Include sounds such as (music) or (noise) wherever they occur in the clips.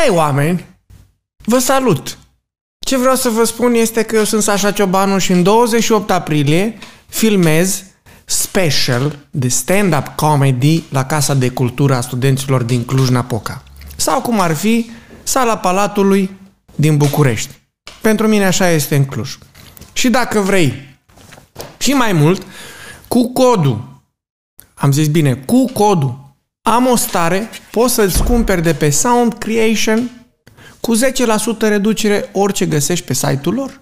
Hei, oameni! Vă salut! Ce vreau să vă spun este că eu sunt Sasha Ciobanu și în 28 aprilie filmez special de stand-up comedy la Casa de Cultură a Studenților din Cluj-Napoca. Sau cum ar fi Sala Palatului din București. Pentru mine așa este în Cluj. Și dacă vrei și mai mult, cu codul, am zis bine, cu codul am o stare, poți să-ți cumperi de pe Sound Creation cu 10% reducere orice găsești pe site-ul lor.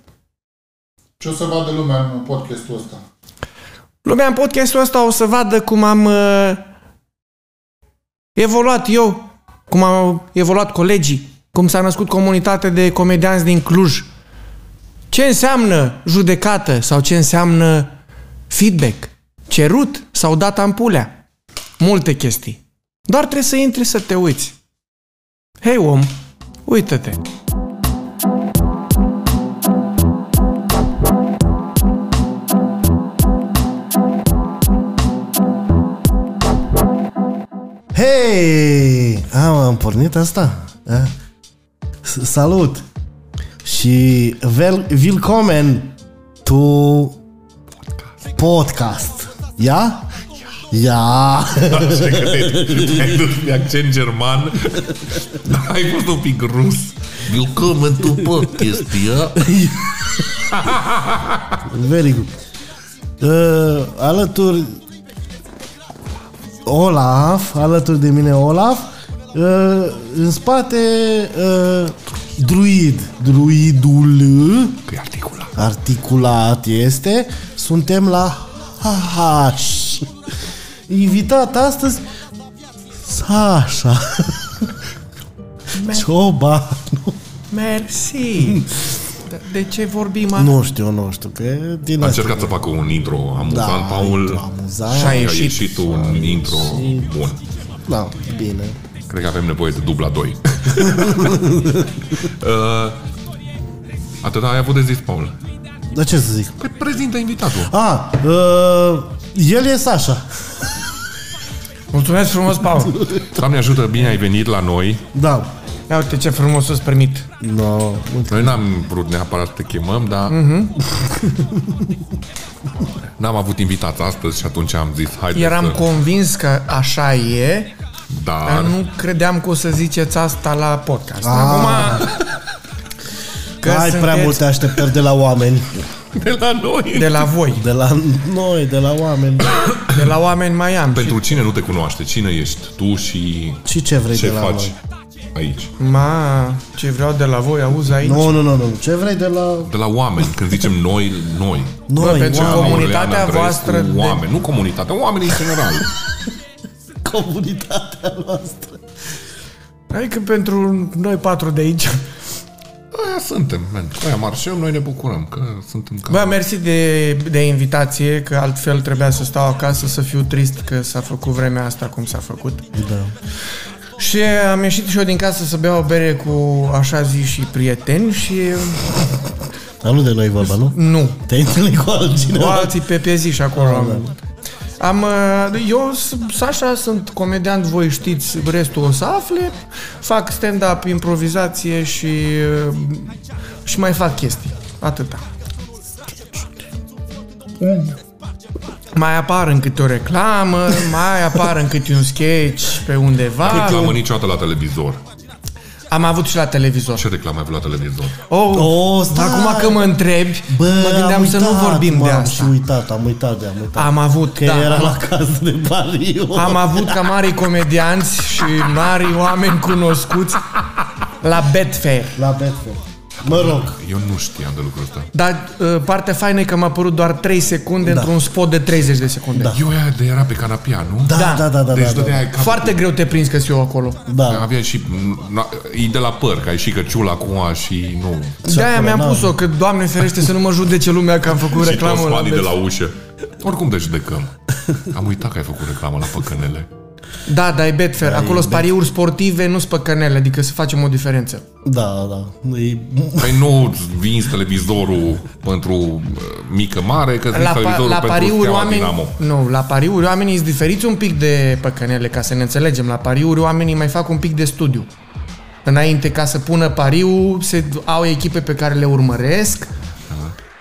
Ce o să vadă lumea în podcastul ăsta? Lumea în podcastul ăsta o să vadă cum am uh, evoluat eu, cum au evoluat colegii, cum s-a născut comunitatea de comedianți din Cluj. Ce înseamnă judecată sau ce înseamnă feedback? Cerut sau dat ampulea? Multe chestii. Doar trebuie să intri să te uiți. Hei om, uită-te! Hei! Am, am pornit asta? Da? S- Salut! Și vel, willkommen to podcast. Ja? Ja! Așa că te- ai dus pe accent german, dar (laughs) ai fost un pic rus. Willkommen to podcast, ja? Very good. Uh, alături Olaf, alături de mine Olaf, uh, în spate uh, druid, druidul Că e articulat. articulat este, suntem la H. Invitat astăzi Sasha. Cioba. Mersi! De- De ce vorbim așa? Nu știu, nu știu, că din Am asta- încercat să fac un intro amuzant, Da, Paul. intro amuzant. Și a A ieșit. ieșit un intro bun. Da, bine. Cred că avem nevoie de dubla 2. (laughs) uh, atât ai avut de zis, Paul. Dar ce să zic? Păi prezintă invitatul. A, uh, el e Sasha. Mulțumesc frumos, Paul! Doamne ajută, bine ai venit la noi. Da. Ia uite ce frumos îți permit. No, Noi n-am vrut neapărat să te chemăm, dar... (laughs) N-am avut invitați astăzi și atunci am zis, haide Eram să... convins că așa e, dar Dar nu credeam că o să ziceți asta la podcast. Ah. Acum... Că ai prea sunteți multe așteptări de la oameni. (laughs) de la noi. de la voi. De la noi, de la oameni. (coughs) De la oameni mai am. Pentru cine nu te cunoaște, cine ești tu și Și ce vrei ce de la faci noi? aici? Ma, ce vreau de la voi, auzi aici? Nu, nu, nu, nu. Ce vrei de la De la oameni, când zicem noi, noi. noi, pentru oameni? comunitatea Orleana Andreescu, voastră de- Oameni, nu comunitatea, oamenii în general. (laughs) comunitatea noastră? Adică pentru noi patru de aici. Aia suntem, man. Aia marșăm, noi ne bucurăm că suntem ca... Bă, mersi de, de invitație, că altfel trebuia să stau acasă să fiu trist că s-a făcut vremea asta cum s-a făcut. Da. Și am ieșit și eu din casă să beau o bere cu așa zi și prieteni și Dar nu de noi vorba, nu? nu. Te-ai întâlnit cu Cu altcineva? alții pe pe zi și acolo am... Am, uh, eu, s- Sasha, sunt comediant, voi știți, restul o să afle. Fac stand-up, improvizație și, uh, și mai fac chestii. Atâta. Mai apar în câte o reclamă, mai apar în câte un sketch pe undeva. Reclamă niciodată la televizor. Am avut și la televizor. Ce reclamă ai avut la televizor? Oh, Oh, stai! acum că mă întrebi, Bă, mă gândeam am să nu uitat, vorbim de m-am asta. și uitat, am uitat de am uitat. Am avut, Că da. era am- la casă de pariu. Am avut ca mari comedianți și mari oameni cunoscuți la Betfair. La Betfair. Mă rog. Eu nu știam de lucrul ăsta. Dar uh, partea faină e că m-a părut doar 3 secunde Da. într-un spot de 30 de secunde. Da. Eu aia de era pe canapia, nu? Da, Da. da, da, da. Deci da, da. dădeai cap... Foarte greu te prinzi că eu acolo. Da. Avea și... na- E de la păr, că ai și căciul acum și nu... De-aia acolo, mi-am da. pus-o, că Doamne ferește să nu mă judece lumea că am făcut Și reclamă toți la fanii de Betfair. la ușă. Oricum te judecăm. Am uitat că ai făcut reclamă la păcănele. Da, da, e Betfair. Acolo sunt pariuri sportive, nu sunt păcănele, adică să facem o diferență. Da, da. E... Păi nu vinzi televizorul pentru uh, mică mare, că vinzi La, pa- televizorul la pentru pariuri Steaua oameni... Dinamo. Nu, la pariuri oamenii sunt diferiți un pic de păcănele, ca să ne înțelegem. La pariuri oamenii mai fac un pic de studiu. Înainte ca să pună pariu, se au echipe pe care le urmăresc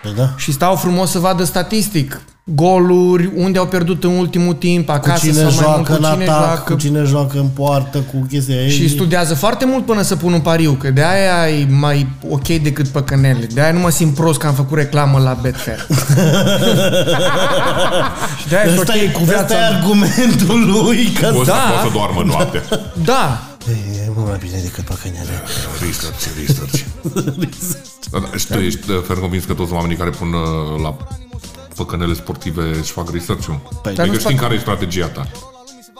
Păi da. și stau frumos să vadă statistic goluri, unde au pierdut în ultimul timp, Cu acasă cine sau mai mult, joacă cu în cine atac, joacă. cu cine joacă în poartă, cu chestia aia. Și studiază foarte mult până să pun un pariu, că de aia e mai ok decât păcănele. De aia nu mă simt prost că am făcut reclamă la Betfair. (laughs) și de aia e Asta ok e, cu viața. asta e argumentul lui ca Poți, să... da. Da. poți să doarmă noaptea. Da, E mult mai bine decât păcănele. Research, research. Da, da, Și tu ești uh, ferm convins că toți oamenii care pun uh, la păcănele sportive își fac research-ul? Păi, Dar nu Adică știm fac- care e strategia ta.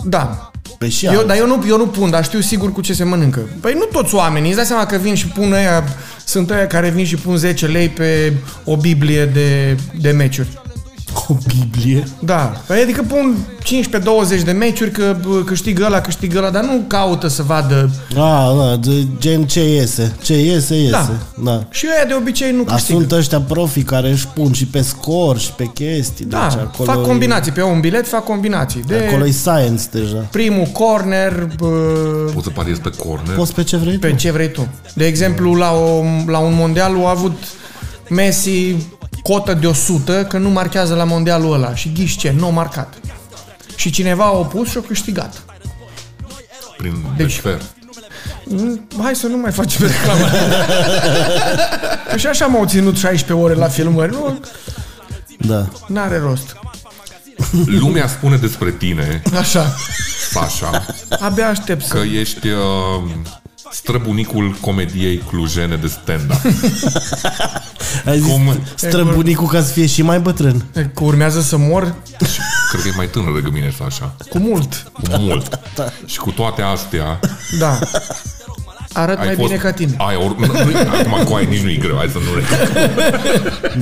da. Pe și Eu, eu, dar eu nu, eu nu pun, dar știu sigur cu ce se mănâncă. Păi nu toți oamenii, îți dai seama că vin și pun ăia, sunt ăia care vin și pun 10 lei pe o biblie de, de meciuri. O Biblie. Da, păi adică pun 15-20 de meciuri că bă, câștigă ăla, câștigă ăla, dar nu caută să vadă. Da, da, de, gen ce iese. Ce iese, iese. Da. da. Și ăia de obicei nu Dar câștigă. sunt ăștia profi care își pun și pe scor și pe chestii. Da, deci acolo fac e- combinații. Pe un bilet fac combinații. De Acolo e science deja. primul corner, bă, Poți să pariezi pe corner. Poți pe ce vrei pe tu. ce vrei tu. De exemplu, la, o, la un mondial a avut Messi cotă de 100 că nu marchează la mondialul ăla. Și ghiși ce? Nu a marcat. Și cineva a opus și a câștigat. Prin Deci- Betfair. Mm, Hai să nu mai facem reclamă. (laughs) Că și așa m-au ținut 16 ore la filmări. Nu, Da. n-are rost. Lumea spune despre tine, Așa. Sasha, Abia aștept să... că ești uh, străbunicul comediei clujene de stand-up. (laughs) Ai zis Cum- străbunicul ca să fie și mai bătrân. Că urmează să mor Și cred că e mai tânăr decât mine, Sasha. cu mult. Cu mult. Și cu toate astea, Da. Arăt mai bine ca tine. Ai, or, nu, (laughs) nu, acum cu aia nici nu e greu, hai să nu le...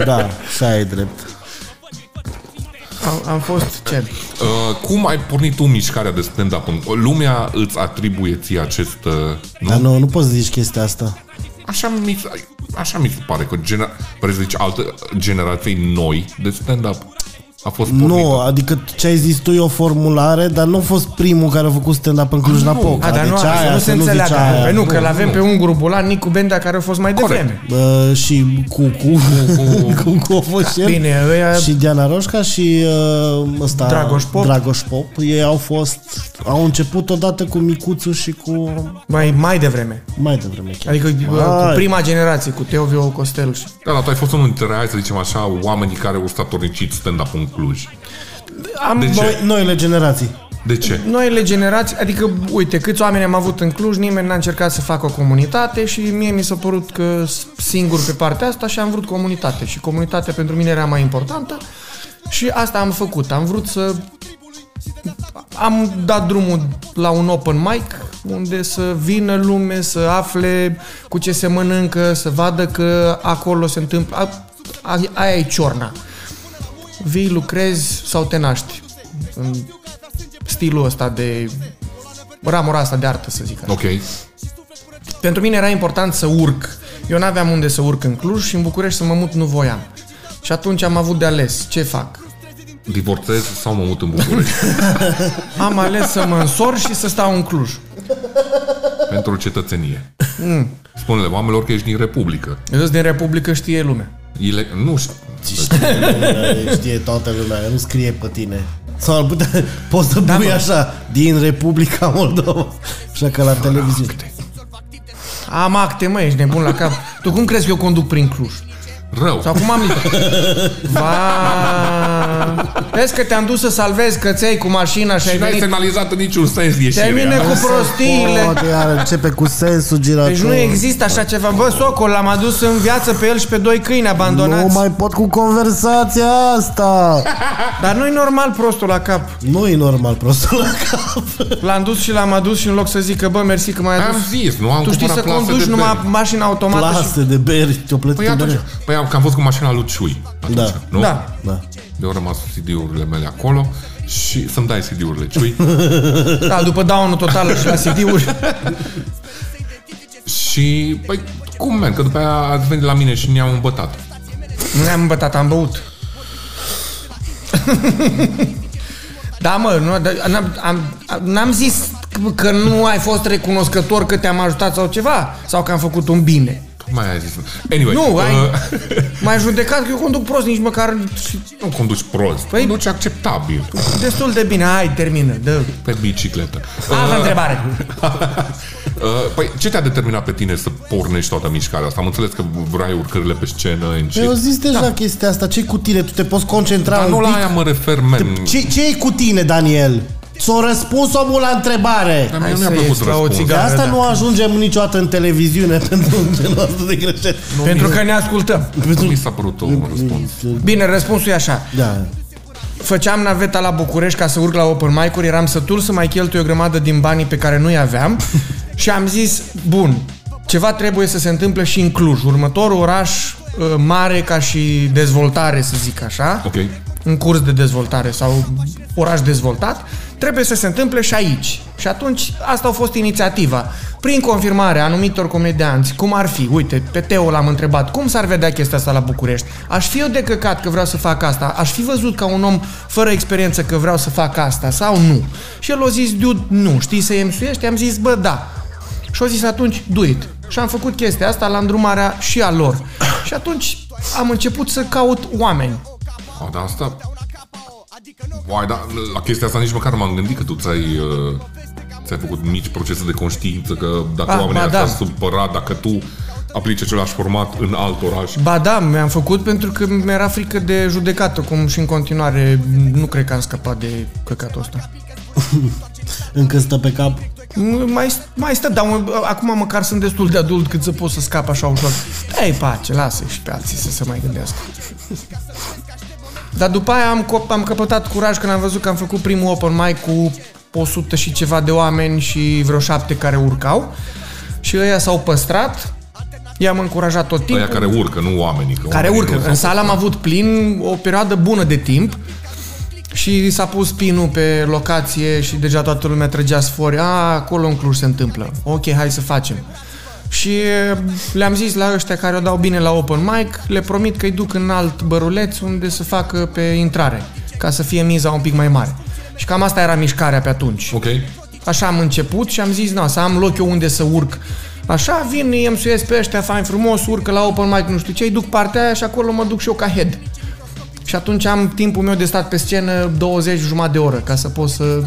Da, și ai drept. Am, am fost ce? Uh, cum ai pornit tu mișcarea de stand-up? Lumea îți atribuie ție acest... Uh, nu? Dar nu, nu poți să zici chestia asta. Așa mi, se- așa mi se pare că gener, pare să zici alte generații noi de stand-up a fost pornită. Nu, adică ce ai zis tu e o formulare, dar nu a fost primul care a făcut stand-up în Cluj-Napoca. A, dar nu, deci asta aia, nu să se zici înțeleagă. aia. Păi nu, că Nu, îl avem nu. pe un grubulan, Nicu Bendea, care a fost mai devreme. Bă, și Cucu, Cucu (laughs) a fost și el. Bine, ăia... Și Diana Roșca și uh, ăsta, Dragoș Pop. Dragoș Pop. Ei au fost, au început odată cu Micuțu și cu Mai, mai devreme. mai devreme chiar. Adică bă, Hai. cu prima generație, cu Teo Vio Costel. și- Da, dar tu ai fost unul dintre, hai să zicem așa, oamenii care au statornicit stand-up în Cluj. Am, De ce? Noi, noile generații. De ce? Noile generații, adică, uite, câți oameni am avut în Cluj, nimeni n-a încercat să facă o comunitate și mie mi s-a părut că sunt singur pe partea asta și am vrut comunitate. Și comunitatea pentru mine era mai importantă și asta am făcut. Am vrut să... Am dat drumul la un open mic unde să vină lume, să afle cu ce se mănâncă, să vadă că acolo se întâmplă... A, a, aia e ciorna. Vii, lucrezi sau te naști. În stilul ăsta de ramura asta de artă, să zic așa. Ok. Pentru mine era important să urc. Eu n-aveam unde să urc în Cluj și în București să mă mut nu voiam. Și atunci am avut de ales. Ce fac? Divorțez sau mă mut în București? (laughs) Am ales să mă însor și să stau în Cluj. pentru cetățenie. Mm. Spune-le oamenilor că ești din Republică. Eu zic, din Republică știe lumea. Ile... Nu știu. Știe, (laughs) știe toată lumea, nu scrie pe tine. Sau ar putea, poți să Da, pui mă. așa, din Republica Moldova. Așa că la televiziune. Am acte, mă, ești nebun la cap. Tu cum crezi că eu conduc prin Cluj? Rău. Sau cum am (laughs) Va... Vezi că te-am dus să salvezi căței cu mașina și ai Și n-ai venit... semnalizat în niciun sens Termine ieșirea. cu prostiile. Poate iar începe cu sensul girator. Deci nu există așa ceva. Bă, Socol, l-am adus în viață pe el și pe doi câini abandonați. Nu mai pot cu conversația asta. (laughs) Dar nu-i normal prostul la cap. Nu e normal prostul la cap. L-am dus și l-am adus și în loc să zică, bă, mersi că m-ai Am adus. zis, nu am Tu știi să cumpărat plase conduci de numai bere. mașina automată și... Plase de beri, te-o plătit Păi în atunci, bere. Păi am, că am fost cu mașina lui Ciui. Atunci, Da. Nu? Da. Da. Eu au rămas CD-urile mele acolo și să-mi dai CD-urile Ciui. (laughs) Da, după down total și la CD-uri. (laughs) și, păi, cum, man? Că după aia ați venit la mine și ne-am îmbătat. Nu ne-am îmbătat, am băut. da, mă, nu, dar n-am, am, n-am zis Că nu ai fost recunoscător că te-am ajutat sau ceva? Sau că am făcut un bine? Mai ai zis. Anyway, Nu, ai, uh, (laughs) m-ai judecat că eu conduc prost, nici măcar nu conduci prost, Păi- conduci acceptabil destul de bine. Hai, termină, dă. pe bicicletă. Altă întrebare. (laughs) Uh, Păi, ce te-a determinat pe tine să pornești toată mișcarea asta? Am înțeles că vrei urcările pe scenă în Eu zis deja da. chestia asta, ce cu tine? Tu te poți concentra Dar un nu la pic? aia mă refer, man. Ce, ce e cu tine, Daniel? Ți-a răspuns omul la întrebare. Dar mie Hai nu mi-a să plăcut ieși la o răspunsul. De țigară. asta da. nu ajungem niciodată în televiziune (laughs) pentru genul ăsta de greșeli. Pentru că ne ascultăm. Nu mi s-a părut un răspuns. Bine, răspunsul e așa. Da. Făceam naveta la București ca să urc la open mic-uri, eram sătul să mai cheltui o grămadă din banii pe care nu-i aveam (laughs) și am zis, bun, ceva trebuie să se întâmple și în Cluj, următorul oraș uh, mare ca și dezvoltare, să zic așa, Ok. în curs de dezvoltare sau oraș dezvoltat, trebuie să se întâmple și aici. Și atunci asta a fost inițiativa. Prin confirmare a anumitor comedianți, cum ar fi, uite, pe Teo l-am întrebat, cum s-ar vedea chestia asta la București? Aș fi eu de căcat că vreau să fac asta? Aș fi văzut ca un om fără experiență că vreau să fac asta sau nu? Și el a zis, dude, nu, știi să emsuiești? Am zis, bă, da. Și au zis atunci, do it. Și am făcut chestia asta la îndrumarea și a lor. Și atunci am început să caut oameni. A, dar asta... Uai, dar la chestia asta nici măcar nu m-am gândit că tu ți-ai... Uh, ți-ai făcut mici procese de conștiință, că dacă Ah, oamenii ba ar da. da. supărat, dacă tu aplici același format în alt oraș. Ba da, mi-am făcut pentru că mi-era frică de judecată, cum și în continuare nu cred că am scăpat de căcatul ăsta. (laughs) Încă stă pe cap. Mai, mai stă, dar mă- acum măcar sunt destul de adult cât să pot să scap așa ușor. Ei, pace, lasă și pe alții să se mai gândească. Dar după aia am, cop- am căpătat curaj când am văzut că am făcut primul open mic cu 100 și ceva de oameni și vreo șapte care urcau. Și ăia s-au păstrat. I-am încurajat tot timpul. Aia care urcă, nu oamenii. Că care oamenii urcă. nu s-au În sală am avut plin o perioadă bună de timp și s-a pus pinul pe locație și deja toată lumea trăgea sfori. A, acolo în Cluj se întâmplă. Ok, hai să facem. Și e, le-am zis la ăștia care o dau bine la open mic, le promit că îi duc în alt băruleț unde să facă pe intrare, ca să fie miza un pic mai mare. Și cam asta era mișcarea pe atunci. Ok. Așa am început și am zis, na, să am loc eu unde să urc. Așa vin, îmi suiesc pe ăștia, fain frumos, urcă la open mic, nu știu ce, îi duc partea aia și acolo mă duc și eu ca head. Și atunci am timpul meu de stat pe scenă 20 jumătate de oră, ca să pot să...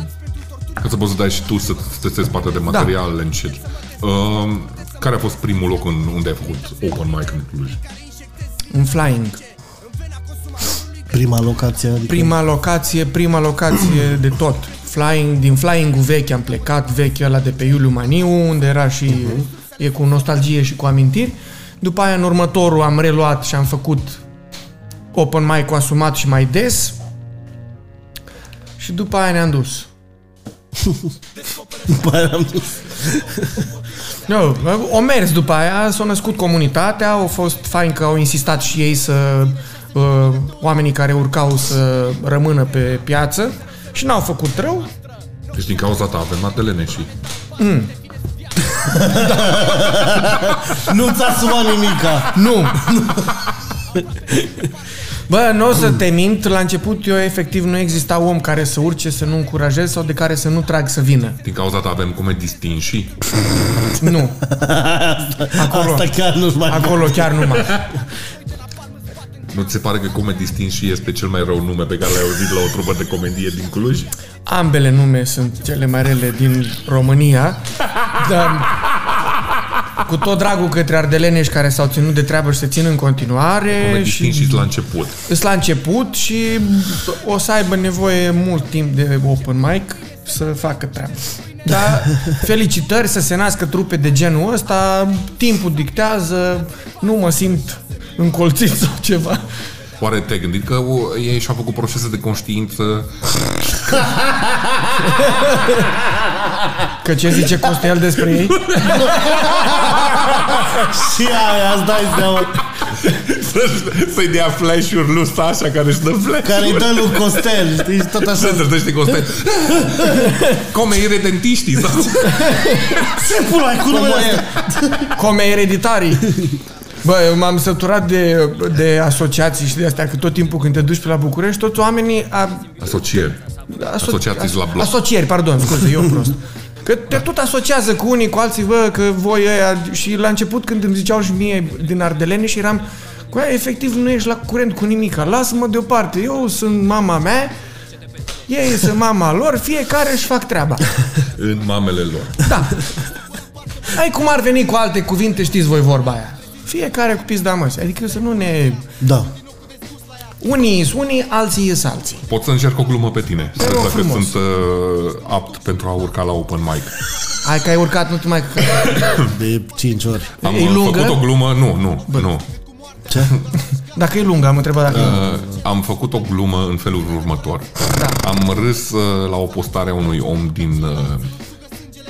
Ca să poți să dai și tu să să testezi partea de material da. and shit. Uh, care a fost primul loc în, unde ai făcut open mic în Cluj? în flying. Prima locație. Adică Prima locație, prima locație de tot. Flying, din flying-ul vechi am plecat, vechi ăla de pe Iuliu Maniu, unde era și e cu nostalgie și cu amintiri. După aia, în următorul, am reluat și am făcut open mic cu asumat și mai des. Și după aia ne-am dus. (laughs) După aia am dus. (laughs) Nu, o mers după aia, s-a născut comunitatea, au fost fain că au insistat și ei să uh, oamenii care urcau să rămână pe piață și n-au făcut rău. Deci din cauza ta avem Madelene și... (laughs) Nu ți asuma nimica. Nu! (laughs) Bă, nu o să te mint, la început eu efectiv nu exista om care să urce, să nu încurajez sau de care să nu trag să vină. Din cauza ta avem cum distinși. (laughs) Nu. (laughs) Acolo, Asta chiar nu-și mai... acolo chiar nu mai. (laughs) Nu ți se pare că Comedy Distinși este cel mai rău nume pe care l-ai auzit la o trupă de comedie din Cluj? Ambele nume sunt cele mai rele din România, dar cu tot dragul către ardelenești care s-au ținut de treabă și se țin în continuare Comedy și Distinși la început. Sunt la început și o să aibă nevoie mult timp de open mic să facă treaba. Dar felicitări să se nască trupe de genul ăsta, timpul dictează, nu mă simt încolțit sau ceva. Oare te-ai gândit că o, ei și-au făcut procese de conștiință? (laughs) Că ce zice Costel despre ei? (laughs) Și aia, îți dai seama. Să-i dea flash-uri lui Sasha care își dă flash Care îi dă lui Costel, știi, și tot așa. Să trădește Costel (laughs) Come iredentiștii sau... Ce pula ai cu numele ăsta? Come ereditarii. Bă, eu m-am săturat de, de asociații și de astea, că tot timpul când te duci pe la București, toți oamenii... A, Asocieri aso- Asociații la bloc Asocieri, pardon, scuze, eu prost. Că te tot asociază cu unii, cu alții, bă, că voi ăia... Și la început când îmi ziceau și mie din Ardelene și eram... Cu aia, efectiv, nu ești la curent cu nimic. Lasă-mă deoparte. Eu sunt mama mea, ei sunt mama lor, fiecare își fac treaba. (laughs) În mamele lor. Da. Ai cum ar veni cu alte cuvinte, știți voi vorba aia. Fiecare cu pizda măsii. Adică să nu ne... Da. Unii sunt unii, alții sunt alții. Pot să încerc o glumă pe tine. Să Te văd rog dacă frumos. sunt uh, apt pentru a urca la open mic. (laughs) Hai că ai urcat, nu te mai... De 5 ori. Am E uh, lungă? făcut o glumă, nu, nu, nu. Ce? (laughs) Dacă e lungă, am întrebat dacă... Uh, am făcut o glumă în felul următor. Da. Am râs uh, la o postare a unui om din uh,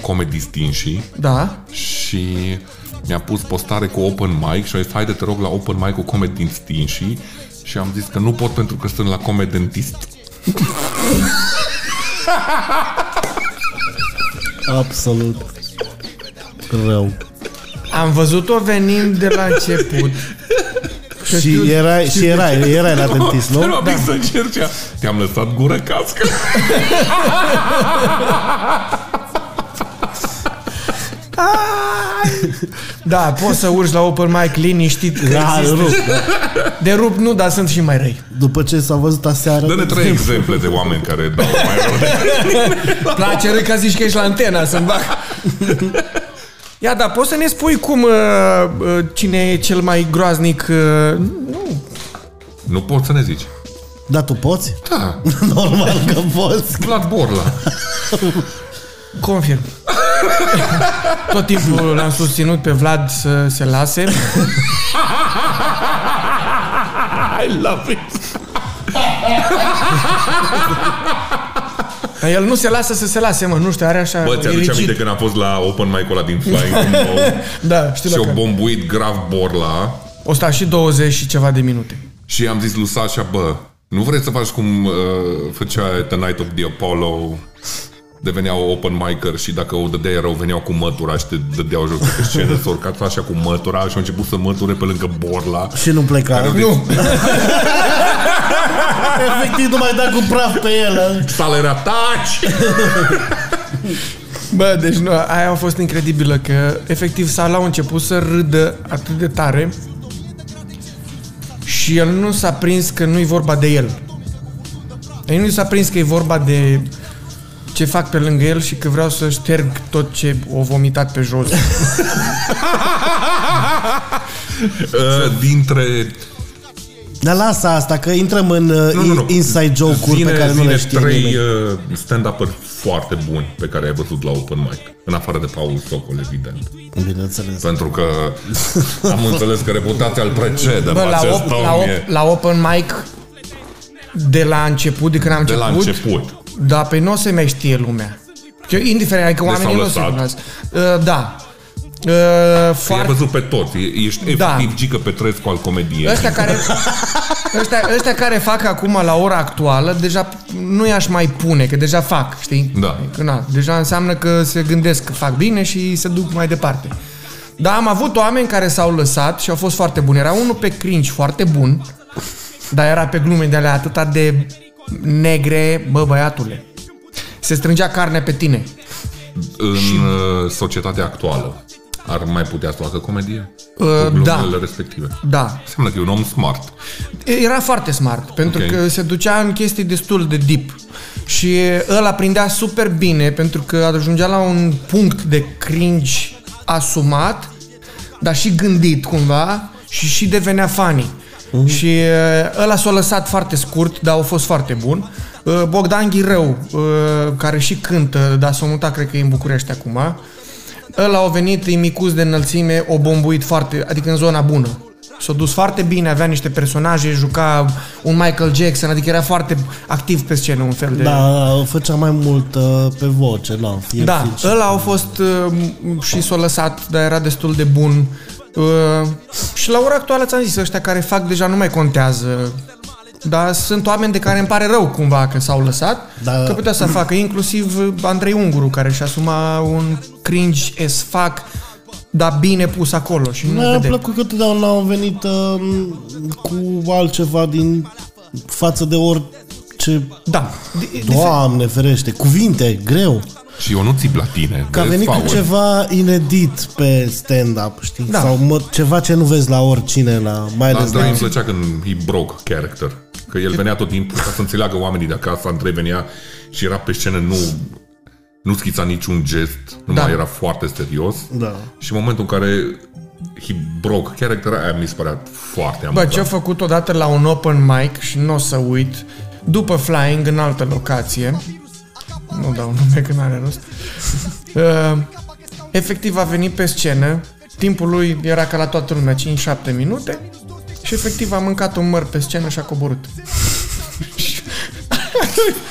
Comedy Stinși Da. și mi-a pus postare cu open mic și a zis, haide te rog la open mic cu Comedy Stinși și am zis că nu pot pentru că sunt la Comedy Dentist. Absolut. Rău. Am văzut-o venind de la început. Că (laughs) știu- Și erai, și erai, erai la dentist, Nu nu? am da. să încerce. Te-am lăsat gură cască. (laughs) (laughs) Da, poți să urci la open mic liniștit. că Da, există. rup. De rup nu, dar sunt și mai răi. După ce s-a văzut aseară... Dă-ne trei exemple de oameni care dau mai rău de... (laughs) Place râd că zici că ești la antena să-mi bag. (laughs) Ia, da, poți să ne spui cum, uh, uh, cine e cel mai groaznic? Uh, nu, Nu poți să ne zici. Da, tu poți? Da, Normal că poți. Vlad Borla. confirm. (laughs) Tot timpul l-am susținut pe Vlad să se lase. (laughs) I love it. (laughs) Dar el nu se lasă să se lase, mă, nu știu, are așa... Bă, e ți-aduce rigid. aminte când a fost la open mic ăla din Flying Mob Da, știu și la o care. bombuit grav Borla O sta și 20 și ceva de minute. și am zis lui Sasha, bă, nu vreți să faci cum uh, făcea The Night of the Apollo deveneau open micer și dacă o dădeai rău, veneau cu mătura și te dădeau jos de pe scenă, s-a urcat așa cu mătura și au început să măture pe lângă Borla. Și nu pleca. Care- Nu, (laughs) Efectiv nu mai da cu praf pe el. Sala era taci! bă, deci nu, aia a fost incredibilă că efectiv sala a început să râdă atât de tare și el nu s-a prins că nu-i vorba de el. El nu s-a prins că e vorba de ce fac pe lângă el și că vreau să șterg tot ce o vomitat pe jos. (laughs) Uh, dintre Dar lasă asta, că intrăm în uh, Nu, nu, nu. inside joke-uri Zine, pe care nu zine le știe trei nimeni. uh, stand-up-uri foarte buni pe care ai văzut la open mic. În afară de Paul Socol, evident. Bineînțeles. Pentru că (laughs) am înțeles că reputația îl precedă Bă, pe la, acest op, om. la, op, e la open mic de la început, de când am de la început, început. Da, pe nu o se mai știe lumea. Că, indiferent, adică Deci oamenii s-au nu se lăsat. cunosc. Uh, da. Uh, I-ai foarte, văzut pe toți. E- Ești Da. efectiv Gică Petrescu al comediei. ăștia, care, ăștia, ăștia care fac acum la ora actuală, deja nu i-aș mai pune, că deja fac, știi? Da. Că, na, deja înseamnă că se gândesc că fac bine și se duc mai departe. Dar am avut oameni care s-au lăsat și au fost foarte buni. Era unul pe cringe foarte bun, dar era pe glume de alea atâta de negre, bă, băiatule. Se strângea carne pe tine. În uh, societatea actuală ar mai putea să facă comedie? Uh, Cu da. glumele respective. Da, Înseamnă că e un om smart. Era foarte smart, pentru Ok. că se ducea în chestii destul de deep. Și ăla prindea super bine, pentru că ajungea la un punct de cringe asumat, dar și gândit cumva, și și devenea funny. Și uh, ăla s-a lăsat foarte scurt, dar a fost foarte bun. Uh, Bogdan Ghirău, uh, care și cântă, dar s-a mutat, cred că e în București acum, ăla a venit, e micuț de înălțime, o bombuit foarte, adică în zona bună. S-a dus foarte bine, avea niște personaje, juca un Michael Jackson, adică era foarte activ pe scenă, un fel de... Da, făcea mai mult uh, pe voce, da. Fie Da, film și- ăla a fost uh, și s-a lăsat, dar era destul de bun. Uh, și la ora actuală ți-am zis, ăștia care fac deja nu mai contează. Dar sunt oameni de care îmi pare rău cumva că s-au lăsat, Da. că putea să facă, inclusiv Andrei Unguru, care și asuma un cringe as fuck, dar bine pus acolo și nu Mi-a vede. plăcut că totdeauna au venit uh, cu altceva din față de orice... Da. De- de- Doamne ferește, cuvinte, greu. Și eu nu țip la tine. Că a vezi, venit cu Paul? ceva inedit pe stand-up, știi? Da. Sau mă, ceva ce nu vezi la oricine, la, mai La ales la... Andrei îmi plăcea când he broke character. Că el venea tot timpul ca să înțeleagă oamenii de acasă. Andrei venea și era pe scenă, nu, nu schița niciun gest, nu Da. mai era foarte serios. Da. Și în momentul în care he broke character, aia mi se părea foarte Bă, amuzant. ce-a făcut odată la un open mic și nu o să uit, după Flying în altă locație, nu dau nume că n-are rost, uh, efectiv a venit pe scenă, timpul lui era ca la toată lumea, 5-7 minute, și efectiv a mâncat un măr pe scenă și a coborât.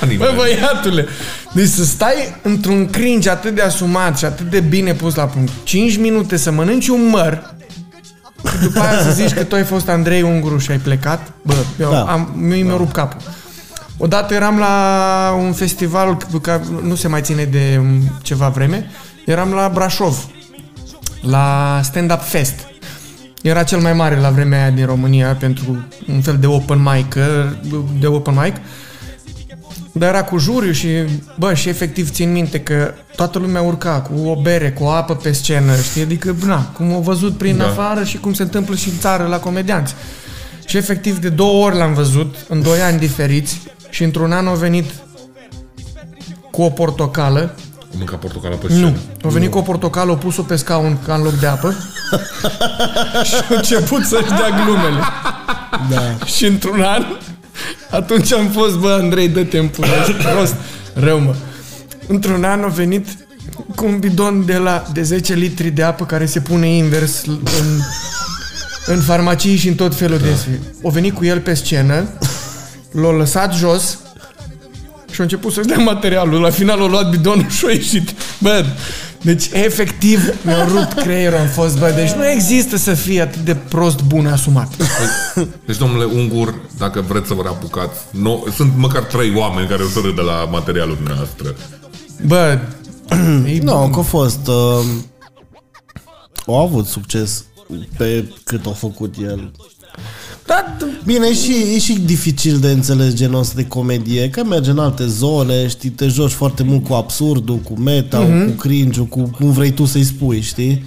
Anime. Bă, băiatule, deci să stai într-un cringe atât de asumat și atât de bine pus la punct, 5 minute să mănânci un măr, și după aia să zici că tu ai fost Andrei Unguru și ai plecat, bă, eu Da. am, mi mi-a rupt capul. Odată eram la un festival care nu se mai ține de um, ceva vreme, eram la Brașov, la Stand Up Fest. Era cel mai mare la vremea aia din România pentru un fel de open mic, de open mic. Dar era cu juriu și, bă, și efectiv țin minte că toată lumea urca cu o bere, cu o apă pe scenă, știi? Adică, na, cum au văzut prin Da. da. afară și cum se întâmplă și în țară la comedianți. Și efectiv de două ori l-am văzut, în doi ani diferiți, și într-un an au venit cu o portocală. Mânca portocală pe scenă. Nu, au venit cu o portocală, au pus-o pe scaun ca în loc de apă (laughs) și a început să-și dea glumele. Da. Și într-un an, atunci am fost, bă, Andrei, dă-te în pula, ești prost, rău, mă. Într-un an a venit cu un bidon de la de 10 litri de apă care se pune invers în, în farmacii și în tot felul de... O venit cu el pe scenă, l-a lăsat jos și a început să-și dea materialul. La final a luat bidonul și a ieșit. Bă, deci efectiv mi-a rupt creierul, am fost, bă, deci nu există să fie atât de prost bun asumat. Deci, domnule Ungur, dacă vreți să vă reapucați, nu, sunt măcar trei oameni care o să râdă la materialul dumneavoastră. Bă, e (clears throat) Nu, că a fost... Uh, au avut succes pe cât a făcut el. Da, Bine, e și, e și dificil de înțeles genul ăsta de comedie, că merge în alte zone, știi, te joci foarte mult cu absurdul, cu meta, Mhm. mm-hmm. cu cringe cu cum vrei tu să-i spui, știi?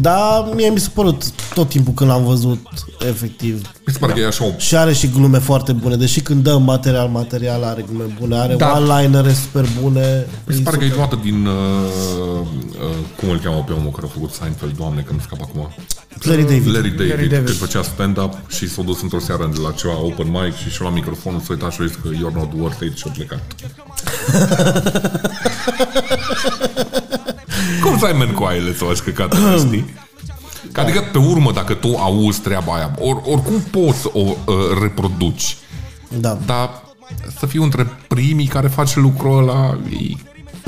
Dar mie mi s-a părut tot timpul când l-am văzut, efectiv. Mi se pare că e așa o... Și are și glume foarte bune, deși când dă material, material are glume bune, are Da. da. one-linere super bune. Mi se E pare că e super. luată din... Uh, uh, cum îl cheamă pe omul care a făcut Seinfeld, doamne, că nu scap acum. Larry David. Larry David, Larry David. când făcea stand-up și s-a dus într-o seară la ceva open mic și și-a luat microfonul, s-a uitat și a zis că you're not worth it și a plecat. (laughs) Cum să ai mencoaiele să faci căcat, știi? Că adică, pe urmă, dacă tu auzi treaba aia, or, oricum poți să o uh, reproduci, Da. dar să fiu între primii care face lucrul ăla, e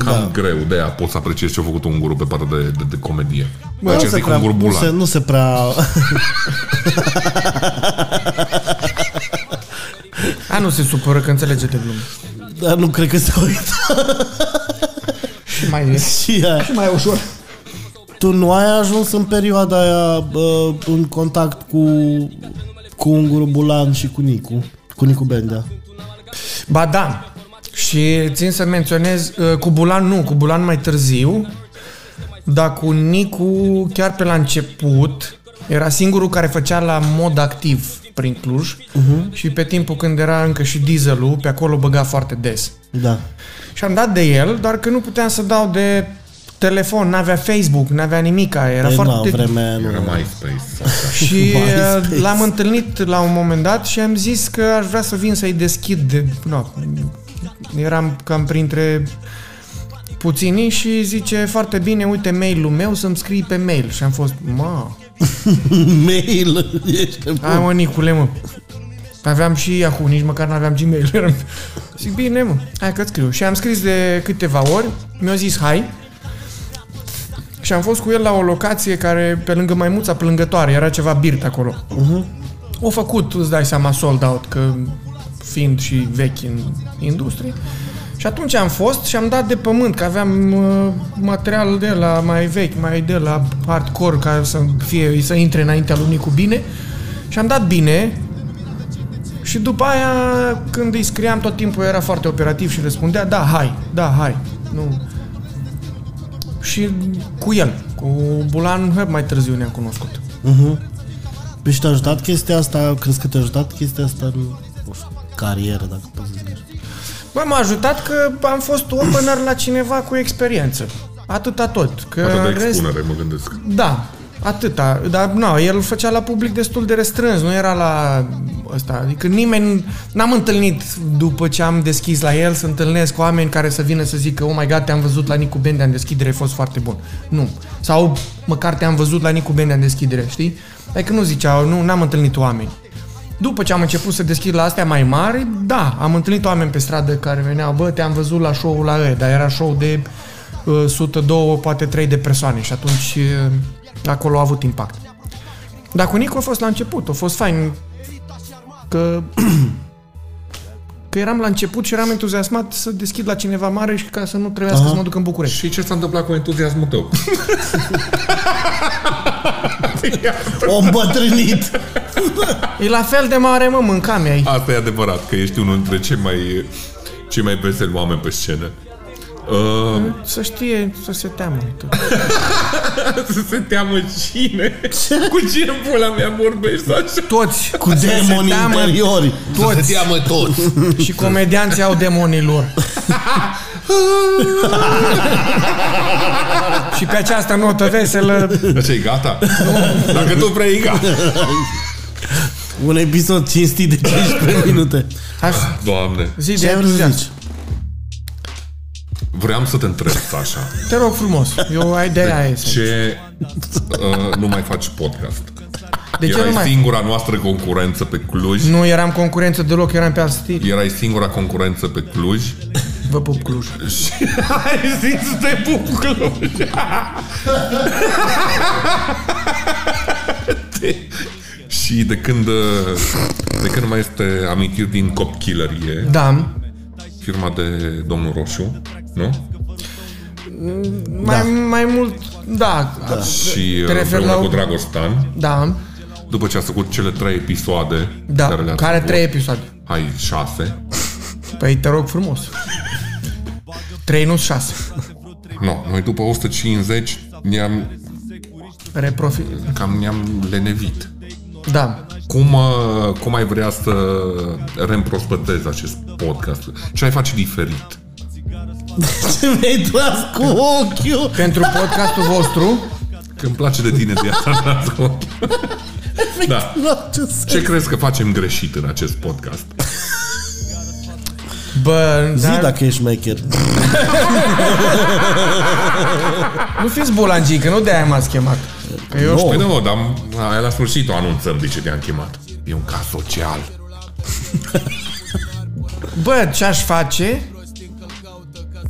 cam Da. greu. De aia poți să apreciezi ce a făcut un guru pe partea de, de, de comedie. Bă, Bă, nu, ce se zic prea, un guru nu, se, bulan. nu se prea... a, nu se supără că înțelege de glumă. Dar nu cred că se uită. (laughs) Și mai e. și aia. mai ușor. Tu nu ai ajuns în perioada aia bă, în contact cu, cu Unguru Bulan și cu Nicu? Cu Nicu Bendea. Ba da. Și țin să menționez, uh, cu Bulan nu, cu Bulan mai târziu, dar cu Nicu chiar pe la început, era singurul care făcea la mod activ prin Cluj uh-huh. și pe timpul când era încă și dieselul, pe acolo băga foarte des. Da. Și am dat de el, doar că nu puteam să dau de telefon, n-avea Facebook, n-avea nimica, era Păi, foarte... na, vremea aia (laughs) nu. Era MySpace. Și (laughs) MySpace. uh, l-am întâlnit la un moment dat și am zis că aș vrea să vin să-i deschid. De, no, eram cam printre puținii și zice foarte bine, uite mail-ul meu să-mi scrii pe mail. Și am fost, ma, (laughs) Mail. Ești nebun. hai mă Nicule mă. Aveam și Yahoo, nici măcar nu aveam Gmail. Eram- (laughs) Zic, bine mă, hai că scriu. Și am scris de câteva ori, mi-a zis hai. Și am fost cu el la o locație care, pe lângă maimuța plângătoare, era ceva birt acolo. Uh-huh. O făcut, îți dai seama, sold out, că fiind și vechi în industrie. Și atunci am fost și am dat de pământ, că aveam uh, material de la mai vechi, mai de la hardcore, ca să fie, să intre înaintea lunii cu bine. Și am dat bine, și după aia, când îi scriam tot timpul, era foarte operativ și răspundea, da, hai, da, hai. Nu. și cu el. Cu Bulan mai târziu ne-am cunoscut. Păi și te-a ajutat chestia asta? Crezi că te-a ajutat chestia asta în nu știu, carieră, dacă poți să zici? Bă, m-a ajutat că am fost opener la cineva cu experiență. Atâta tot. Că Atât de în rest- expunere, mă gândesc. Da, atâta. Dar nu, el îl făcea la public destul de restrâns, nu era la ăsta. Adică nimeni, n-am întâlnit după ce am deschis la el să întâlnesc oameni care să vină să zică oh my god, te-am văzut la Nicu Bendea în deschidere, ai fost foarte bun. Nu. Sau măcar te-am văzut la Nicu Bendea în deschidere, știi? Adică nu ziceau, nu, n-am întâlnit oameni. După ce am început să deschid la astea mai mari, da, am întâlnit oameni pe stradă care veneau, bă, te-am văzut la show-ul la E, dar era show de uh, 102, poate 3 de persoane și atunci uh, acolo a avut impact. Dar cu Nicu a fost la început, a fost fain că (clears throat) că eram la început și eram entuziasmat să deschid la cineva mare și ca să nu trebuiască să mă duc în București. Și ce s-a întâmplat cu entuziasmul tău? (laughs) (laughs) O îmbătrânit! E la fel de mare, mă, mâncam ai. Asta e adevărat, că ești unul dintre cei mai, cei mai veseli oameni pe scenă. Uh, Să știe, să se teamă. tot. (laughs) să se teamă cine? Cu cine pula mea vorbești așa? Toți. Cu Să se demoni teamă interiori. Toți. Se teamă toți. Și comedianții au demonii lor. (laughs) și pe această notă veselă, Așa e gata? Dacă tu vrei, e gata. (laughs) Un episod cinstit de 15 minute. aș Doamne, zi Ce de ai vrut să entuziasm. zici? vreau să te întreb, Sasha, Te rog frumos, eu ai de aia este. ce uh, nu mai faci podcast? De ce Erai nu mai... singura noastră concurență pe Cluj? Nu eram concurență deloc, eram pe alt stil. Erai singura concurență pe Cluj? Vă pup Cluj. (laughs) Și ai zis să te pup Cluj. (laughs) Și de când, uh, de când mai este amintiri din copchilărie, Da, firma de domnul Roșu, nu? mai, mai mult, da, da. Și Te uh, referi împreună la- cu Dragostan, da, după ce a făcut cele trei episoade da. care le-ați Care avut, trei episoade? Hai, șase. Păi te rog frumos. Trei, nu șase. Nu, noi după 150 ne-am, Reprofi... cam ne-am lenevit. Da. Cum, uh, cum ai vrea să reîmprospătezi acest podcast? Ce ai face diferit? (laughs) Ce mi-ai tras cu ochiul? Pentru podcastul vostru, Că îmi place de tine de asta. (laughs) da. Nu, ce să- Ce crezi că facem greșit în acest podcast? (laughs) bă, Zi da, dacă ești maker. nu fiți bulangii, că nu de-aia m-ați chemat. Că eu știu. Păi nu, dar aia la sfârșit o anunțăm de ce te-am chemat. E un caz social. (laughs) Bă, ce aș face?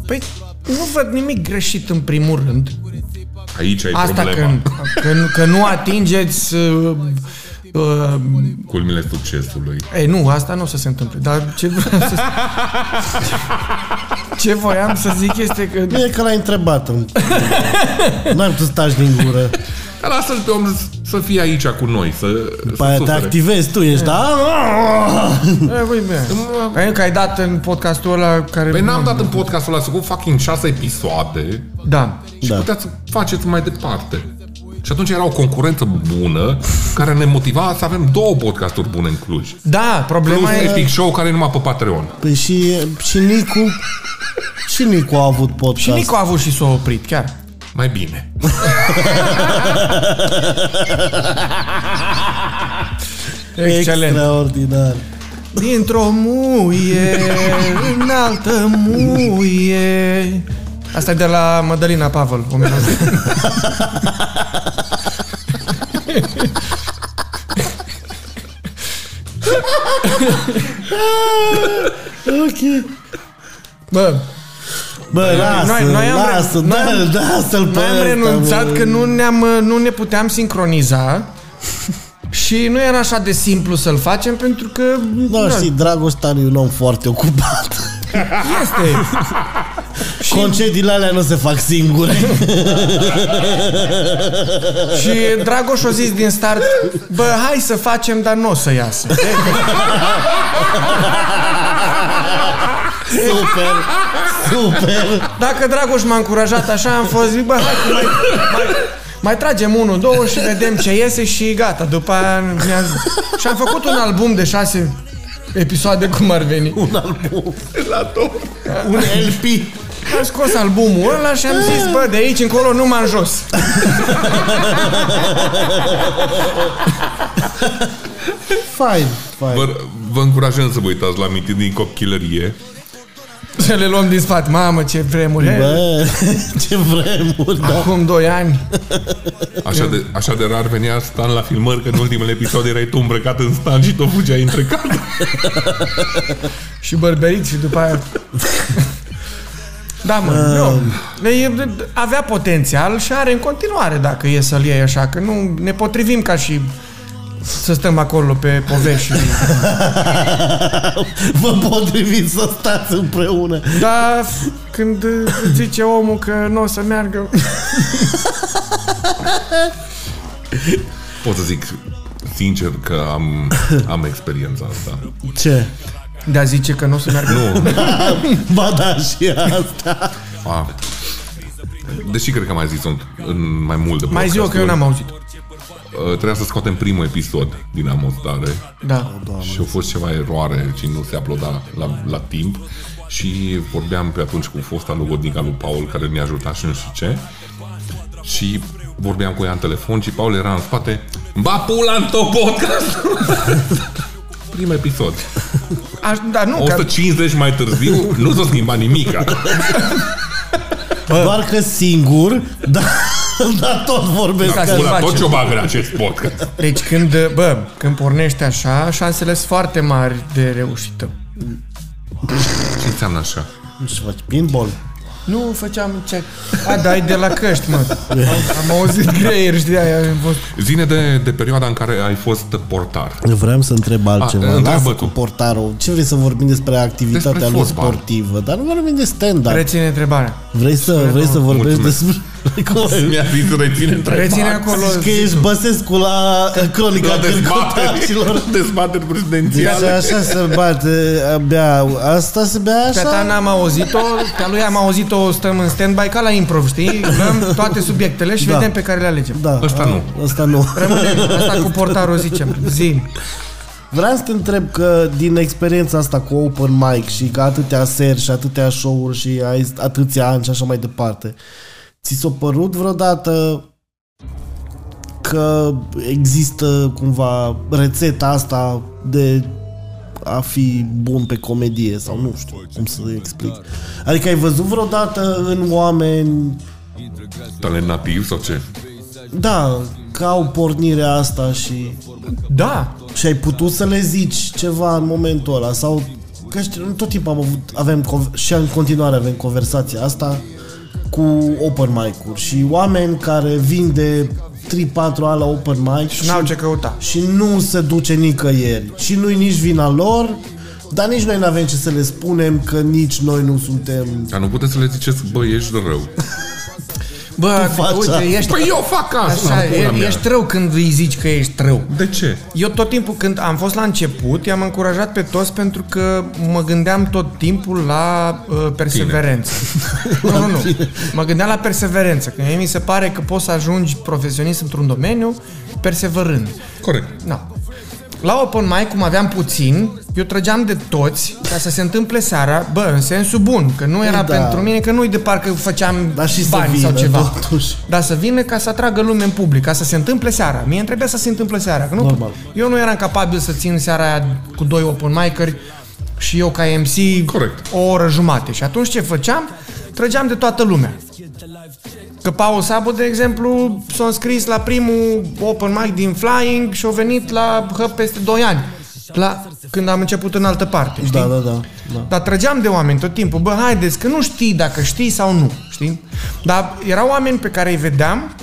Păi, nu văd nimic greșit în primul rând. Aici ai Asta problema. că, că, că nu atingeți... Uh, uh, Culmile succesului. ei, nu, asta nu o să se întâmple. Dar ce vreau să... Ce voiam să zic este că... Nu e că l-ai întrebat. în- N-ai putut să taci din gură. Dar lasă-l pe om să fie aici cu noi, să, După să aia te sufere. activezi tu, ești, da? (laughs) E, băi, bine. Păi că ai dat în podcastul ăla care... Păi n-am dat în podcastul ăla să cu fucking șase episoade Da. și Da. puteați să faceți mai departe. Și atunci era o concurență bună care ne motiva să avem două podcasturi bune în Cluj. Da, Plus problema e... Epic Show care e numai pe Patreon. Păi și, și Nicu și Nicu a avut podcast. Și Nico a avut și s-a oprit, chiar. Mai bine. (laughs) Excelent. Extraordinar. Dintr-o muie în altă muie. Asta e de la Mădălina Pavel. o melodie. (laughs) Ok. Bă, Bă, lasă, noi- noi am re- lasă, noi am- da, lasă-l pe noi am ăsta, renunțat bă. că nu, ne-am, nu ne puteam sincroniza (laughs) și nu era așa de simplu să-l facem pentru că... Da, știi, Dragostan e un om foarte ocupat. Este. (laughs) Concediile alea nu se fac singure. (laughs) Și Dragoș a zis din start, bă, hai să facem, dar nu o să iasă. Super, super. Dacă Dragoș m-a încurajat așa, am fost zic, bă, hai că mai, mai, mai tragem unul, două și vedem ce iese și gata. După aia mi-a... Și am făcut un album de șase episoade, cum ar veni. Un album. La top. Un LP. Am scos albumul ăla și am zis, bă, de aici încolo nu m-am jos. Fain, fain. Vă, vă încurajăm să vă uitați la amintiri din copilărie. Să (laughs) le luăm din spate. Mamă, ce vremuri. he. Bă, (laughs) ce vremuri, da. Acum doi ani. Așa de, așa de rar venea Stan la filmări că în ultimele episoade erai tu îmbrăcat în Stan și tot fugeai între cadre. (laughs) Și bărberit și după aia... Da, mă, eu, e- avea potențial și are în continuare dacă e să-l iei așa, că nu ne potrivim ca și să stăm acolo pe povești. și- (laughs) Vă potrivit să stați împreună. Dar când zice omul că nu o să meargă... Pot să zic sincer că am, am experiența asta. Ce? Dar zice că nu o să meargă... Nu, (laughs) Ba da, și asta. a, deși cred că am mai zis în mai mult de Mai zi-o că eu n-am auzit. Uh, Trebuia să scoatem primul episod din Amostare Da. și a fost ceva eroare și nu se uploada la, la timp și vorbeam pe atunci cu fosta logodnica lui Paul care ne-a ajutat și nu știu ce și vorbeam cu ea în telefon și Paul era în spate Ba pula în tot podcast! (laughs) Prim episod. Aș, da, nu, că 150 mai târziu nu s-a schimbat nimica. Doar că singur, dar, (laughs) dar tot vorbesc Ca ca să Pula, facem. tot ce o bagă în acest podcast. Deci când, bă, când pornești așa, șansele sunt foarte mari de reușită. Ce înseamnă așa? Nu știu, faci pinball. Nu făceam ce... A, da, e de la căști, mă. Am, am auzit greier, știi, aia am fost... Zine de, de perioada în care ai fost portar. Vreau să întreb altceva. A, întreabă Lasă tu. cu portarul. Ce vrei să vorbim despre activitatea Despre lui fotbal. sportivă? Dar nu vorbim de stand-up. Reține întrebarea. Vrei să, vrei să vorbești Mulțumesc. despre... (laughs) Cum? Mi-a zis reține întrebarea. Reține acolo. Zici că ești Băsescu la cronica La dezbateri, cârcotașilor. (laughs) dezbateri Deci prezidențiale. așa se bate, abia, asta se bea Pe a ta așa? n-am auzit-o, pe a lui am auzit-o, stăm în stand-by ca la improv, știi? Luăm toate subiectele și Da. vedem pe care le alegem. Da, Ăsta a- nu. Ăsta nu. Rămânem, asta cu (laughs) portarul zicem. Zi. Vreau să te întreb că din experiența asta cu open mic și că atâtea seri și atâtea show-uri și ai atâția ani și așa mai departe, ți s-a părut vreodată că există cumva rețeta asta de a fi bun pe comedie sau nu știu cum să explic. Adică ai văzut vreodată în oameni Talent nativ sau ce? da, că au pornirea asta și Da. și ai putut să le zici ceva în momentul ăla sau că știu, tot timpul am avut, avem conv- și în continuare avem conversația asta cu open mic-uri și oameni care vin de 3-4 ani la open mic și, N-au ce căuta. și nu se duce nicăieri și nu-i nici vina lor dar nici noi nu avem ce să le spunem că nici noi nu suntem Dar nu puteți să le ziceți, bă, ești rău. (laughs) Bă, Tu faci uite, asta. ești... Păi eu fac asta, Așa, pula e, mea. ești rău când îi zici că ești rău. De ce? Eu tot timpul când am fost la început, i-am încurajat pe toți pentru că mă gândeam tot timpul la uh, perseverență. (laughs) nu, nu, nu. Mă gândeam la perseverență, că mie mi se pare că poți să ajungi profesionist într-un domeniu perseverând. Corect. Na. La open mic, cum aveam puțin, eu trăgeam de toți ca să se întâmple seara, bă, în sensul bun, că nu era Da. pentru mine, că nu-i de parcă făceam Dar și să bani vină, sau ceva. totuși. Dar să vină ca să atragă lume în public, ca să se întâmple seara. Mie îmi trebuia să se întâmple seara. Că nu, Normal. Eu nu eram capabil să țin seara aia cu doi open miceri și eu ca MC Corect. o oră jumate. Și atunci ce făceam? Trăgeam de toată lumea. Că Paul Sabo, de exemplu, s-a înscris la primul open mic din Flying și a venit la Hub peste 2 ani. La, când am început în altă parte, știi? da, da, da, da. Dar trăgeam de oameni tot timpul. Bă, haideți, că nu știi dacă știi sau nu, știi? Dar erau oameni pe care îi vedeam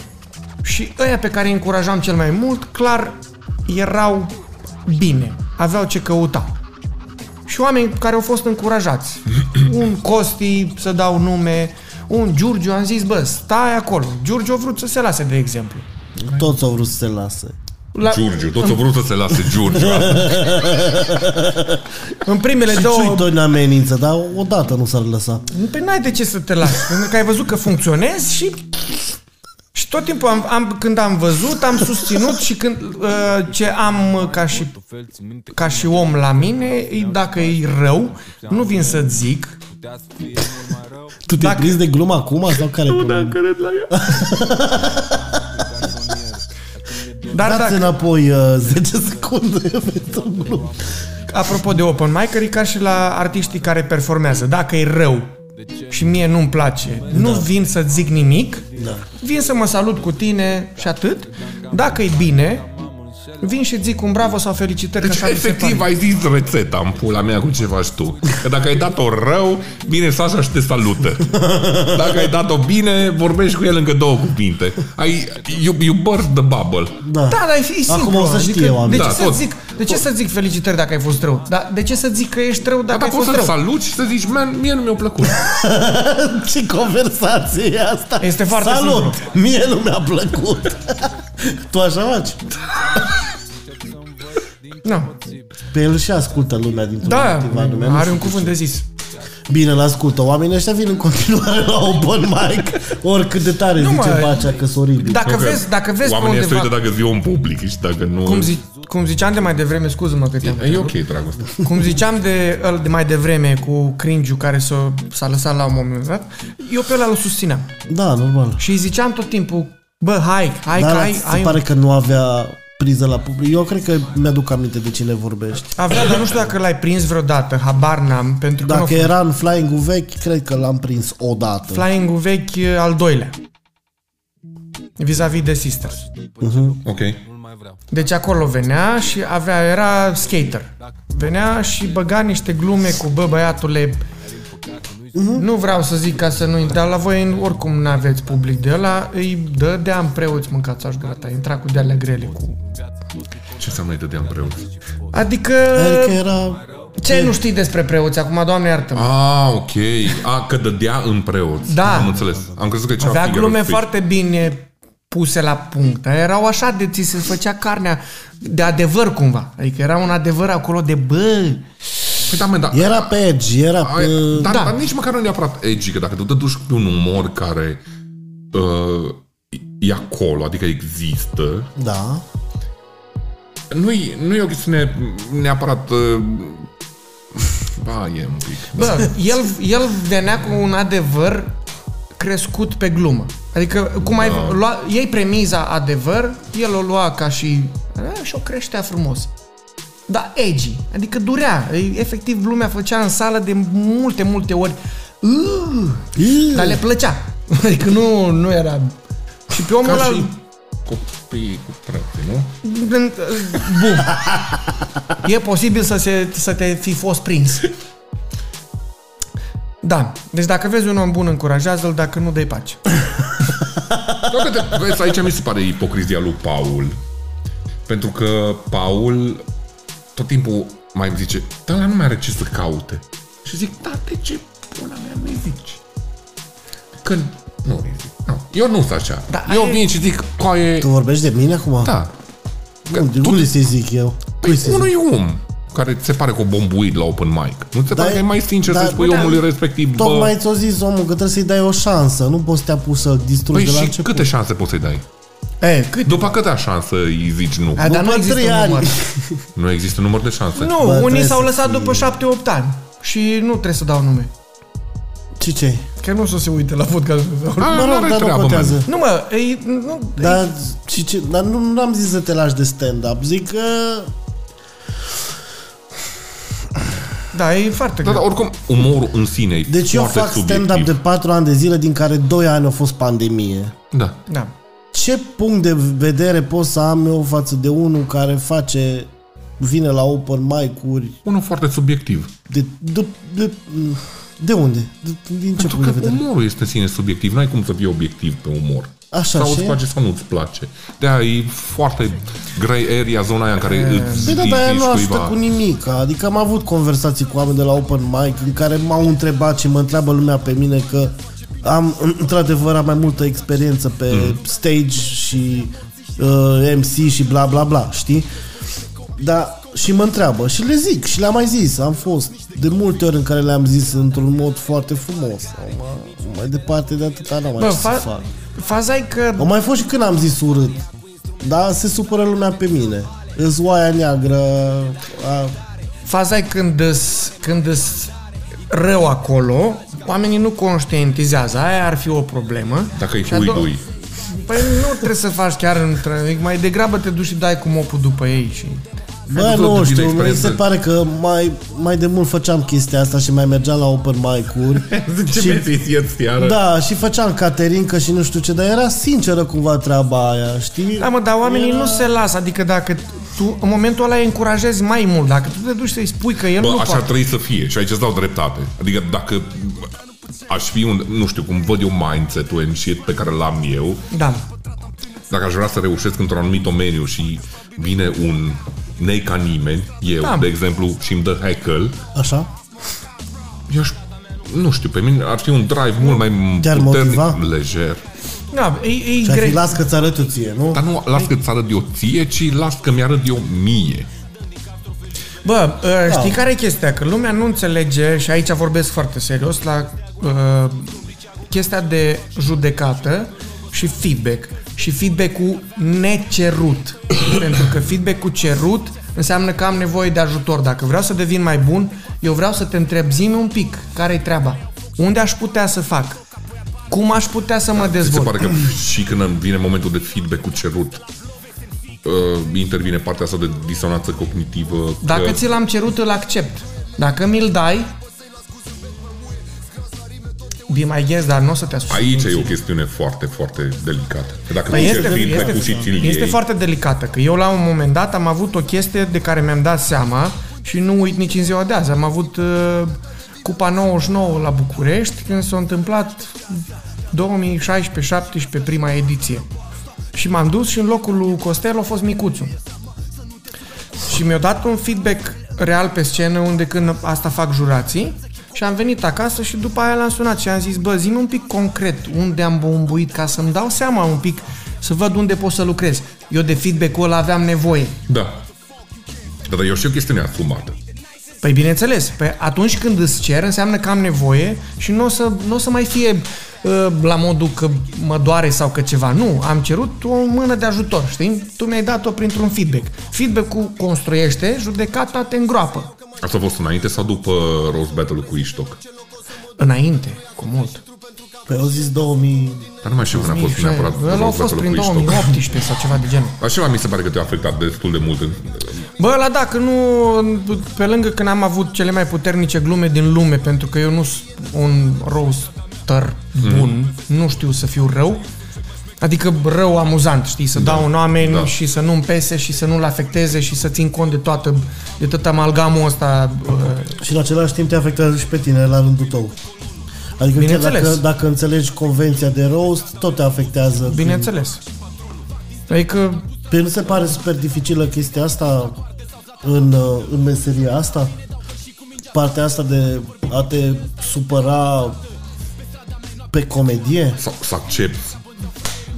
și ăia pe care îi încurajam cel mai mult, clar, erau bine. Aveau ce căuta. Și oameni care au fost încurajați. Un Costi, să dau nume, un Giurgiu, am zis, bă, stai acolo. Giurgiu a vrut să se lase, de exemplu. Toți au vrut să se lase. La, Giurgiu, toți au vrut să se lase Giurgiu. (laughs) în primele Și două... Ciuitoni amenință, dar odată nu s-ar lăsa. Păi n-ai de ce să te lași, pentru că ai văzut că funcționezi și... Și tot timpul am, am, când am văzut, am susținut și când uh, ce am ca și, ca și om la mine, e, dacă e rău, nu vin să zic, Tu te-ai Dacă- prins de glumă acum sau care nu, cred la ea. dar Dați dacă, înapoi uh, 10 secunde (laughs) pentru glumă. apropo de open mic, e ca și la artiștii care performează. Dacă e rău și mie nu-mi place, nu vin să zic nimic, Da. vin să mă salut cu tine și atât. Dacă e bine, vin și zic un bravo sau felicitări. Deci, că așa mi se efectiv, pare. ai zis rețeta în pula mea cu ce faci tu. Că dacă ai dat-o rău, vine Sasha și te salută. Dacă ai dat-o bine, vorbești cu el încă două cuvinte. Ai, you, you burst the bubble. Da. Da, dar e simplu. Acum o să știe adică, oamenii. De ce, Da, să tot. zic, de ce să zic felicitări dacă ai fost rău? Dar de ce să zic că ești rău dacă Dar ai poți fost să rău? saluți și să zici, man, mie nu mi-a plăcut. (laughs) Ce conversație e asta? Este foarte Salut! simplu. Mie nu mi-a plăcut. tu așa faci? (laughs) Nu. Pe el și ascultă lumea dintr-un Da, motiv anume. Nu are știu un de cuvânt ce. de zis. Bine, îl ascultă. Oamenii ăștia vin în continuare la open mic. Oricât de tare Nu, zice mă, Bacea că sunt oribili. Dacă Că vezi, dacă vezi pe Oamenii ăștia undeva... uită dacă zi în public și dacă nu... Cum, zi, cum ziceam de mai devreme, scuză-mă că te-am E ok, dragoste. Cum ziceam de, ăl de mai devreme cu cringe care s-a, s-a lăsat la un moment dat, eu pe ăla îl susțineam. Da, normal. Și îi ziceam tot timpul, bă, hai, hai, Dar că ai, ți se ai pare un... că nu avea priză la public. Eu cred că mi-aduc aminte de cine vorbești. Avea, dar nu știu dacă l-ai prins vreodată, habar n-am, pentru că Dacă nu, era în flying-ul vechi, cred că l-am prins odată. Flying-ul vechi e al doilea. Vis-a-vis de Sisters. Ok. Deci acolo venea și avea, era skater. Venea și băga niște glume cu, bă, băiatule, nu vreau să zic ca să nu dar la voi oricum nu aveți public de ăla, îi dădeam preoți mâncați aș grata, intra cu de-alea grele cu... Ce înseamnă îi dădeam preot? Adică, Adică era... ce nu știi despre preoți acum, doamne iartă-mă. Ah, ok. A, că dădea în preoți. Da. Am înțeles. Am crezut că e ceva Avea figure glume of speech. foarte bine puse la punct. Dar erau așa de ți se făcea carnea de adevăr cumva. Adică era un adevăr acolo de bă. Păi da, mă, da. Era pe edge, era Ai, pe... dar, da. dar nici măcar nu neapărat edgy, că dacă tu te duci pe un umor care uh, e acolo, adică există, Da. nu e, nu e o chestiune neapărat... Uh, (laughs) ba, e un pic. Bă, el, el venea cu un adevăr crescut pe glumă. Adică cum ai Da. lua, iei premiza adevăr, el o lua ca și a, și o creștea frumos. Da, edgy. Adică durea. E- Efectiv, lumea făcea în sală de multe, multe ori. "Ugh", Dar le plăcea. (laughs) Adică nu, nu era... Și pe omul Ca ăla... și copiii cu frate, nu? Bun. (laughs) E posibil să, se, să te fi fost prins. Da. Deci dacă vezi un om bun, încurajează-l, dacă nu, dă-i pace. (laughs) Dacă te vezi, aici mi se pare ipocrizia lui Paul. Pentru că Paul tot timpul mai îmi zice, dar ăla nu mai are ce să caute. Și zic, da, de ce pula mea nu-i zici? Când nu îi zic. Nu. Eu nu sunt așa. Da, eu ai- vin și zic, coaie... Tu vorbești de mine acum? Da. Că Unde, tu, unde să-i zic eu? Cui păi, să-i zic? unui om care ți se pare că o bombuit la open mic. Nu ți se Da, pare că e mai sincer da, să spui da, omului respectiv, bă, Tocmai ți-o zis omul că trebuie să-i dai o șansă. Nu poți să te apuci să-l distrugi păi de la și început. câte șanse poți să-i dai? E, cât? După câte șansă îi zici nu? A, dar nu După există trei un ani. număr. (laughs) Nu există număr de șanse. Nu, Bă, unii trebuie s-au să lăsat fii- după 7-8 ani. Și nu trebuie să dau nume. Ce ce? Că nu o să se uite la podcastul meu. A, Mă rog, n-are dar nu treabă, contează. man. Nu mă, e, nu, Dar, și ce, dar nu, nu am zis să te lași de stand-up. Zic că... da, e foarte Da, greu. dar oricum, umorul în sine e Deci eu foarte fac subiectiv. stand-up de 4 ani de zile, din care 2 ani au fost pandemie. Da. Da. Ce punct de vedere pot să am eu față de unul care face vine la open mic-uri Unul foarte subiectiv. de, de, de, de unde? De, din ce Pentru punct că de vedere? umorul este în sine subiectiv. N-ai cum să fii obiectiv pe umor. Așa sau și îți place sau nu îți place. de e foarte grey area, zona aia în care îți Păi da, dar aia zici nu ajută cuiva. cu nimic. Adică am avut conversații cu oameni de la open mic în care m-au întrebat și mă întreabă lumea pe mine că am, într-adevăr, am mai multă experiență pe Mhm. stage și uh, MC și bla bla bla, știi? Dar și mă întreabă și le zic și le-am mai zis, am fost de multe ori în care le-am zis într-un mod foarte frumos. Sau mai, mai departe de atâta n-am mai Bă, ce să fa- fac. faza e că Au mai fost și când am zis urât. Dar se supără lumea pe mine. Îs oaia neagră. A, Faza e când îs, când îs rău acolo, oamenii nu conștientizează. Aia ar fi o problemă. Dacă e Și a doua- hui-dui. Păi nu trebuie să faci chiar între... Mai degrabă te duci și dai cu mopul după ei și... Bă, Ai văzut nu din știu, mi experiență? se pare că mai, mai de mult făceam chestia asta și mai mergeam la open mic-uri. (laughs) Ce și, vezi, ieți iară? da, și făceam caterincă și nu știu ce, dar era sinceră cumva treaba aia, știi? Da, mă, dar oamenii Era- nu se lasă. Adică dacă tu în momentul ăla îi încurajezi mai mult, dacă tu te duci să-i spui că el Bă, nu așa ar poate... trebui să fie și aici îți dau dreptate. Adică dacă aș fi un, nu știu, cum văd eu mindset-ul and shit pe care l-am eu, Da. dacă aș vrea să reușesc într-un anumit domeniu și vine un nei ca nimeni, eu, Da. de exemplu, și îmi dă heckle, Așa? eu aș, nu știu, pe mine ar fi un drive mult mai Te-ar puternic, motiva? lejer. Da, e, e Și ar fi greu. las că-ți arăt eu ție, nu? Dar nu las că-ți arăt eu ție, ci las că mi-arăt eu mie. Bă, uh, știi Da. care e chestia? Că lumea nu înțelege, și aici vorbesc foarte serios, la uh, chestia de judecată și feedback. Și feedback-ul necerut. (clears throat) Pentru că feedback-ul cerut înseamnă că am nevoie de ajutor. Dacă vreau să devin mai bun, eu vreau să te întreb, zi un pic, care-i treaba? Unde aș putea să fac? Cum aș putea să mă Ți se dezvolt? pare că (clears throat) și când vine momentul de feedback-ul cerut, uh, intervine partea asta de disonanță cognitivă. Dacă că, ți l-am cerut, îl accept. Dacă mi-l dai, be my guest, dar nu o să te asusi. Aici e o chestiune foarte, foarte delicată. Că Dacă Păi nu este, este, feedback-ul este, și ți-l este iei, foarte delicată, că eu la un moment dat am avut o chestie de care mi-am dat seama și nu uit nici în ziua de azi. Am avut uh, Cupa 99 la București când s-a întâmplat 2016-17 prima ediție. Și m-am dus și în locul lui Costel a fost Micuțu. Și mi-a dat un feedback real pe scenă unde când asta fac jurații și am venit acasă și după aia l-am sunat și am zis, bă, zi un pic concret unde am bombuit ca să-mi dau seama un pic să văd unde pot să lucrez. Eu de feedback-ul ăla aveam nevoie. Da. Dar eu și o chestiune asumată. Păi bineînțeles, pe atunci când îți cer înseamnă că am nevoie și nu o să, nu o să mai fie uh, la modul că mă doare sau că ceva. Nu, am cerut o mână de ajutor, știi? Tu mi-ai dat-o printr-un feedback. Feedback-ul construiește, judecata te îngroapă. Asta a fost înainte sau după Rose Battle cu Ishtok? Înainte, cu mult. Păi au zis 2000... Dar nu mai știu când a fost neapărat Ăla a Rose fost Battle prin cu Ishtok. 2018 sau ceva de genul. Așa mi se pare că te-a afectat destul de mult. în- Bă, la da, că nu, pe lângă că n-am avut cele mai puternice glume din lume, pentru că eu nu sunt un roaster bun, nu știu să fiu rău, adică rău amuzant, știi, să dau în oameni da. și să nu-mi pese și să nu-l afecteze și să țin cont de toată, de tot amalgamul ăsta. uh, Și în același timp te afectează și pe tine la rândul tău. Adică chiar Bineînțeles. dacă, dacă înțelegi convenția de roast, tot te afectează. Bineînțeles. Adică, Păi nu se pare super dificilă chestia asta în, uh, în meseria asta? Partea asta de a te supăra pe comedie? Sau să accepti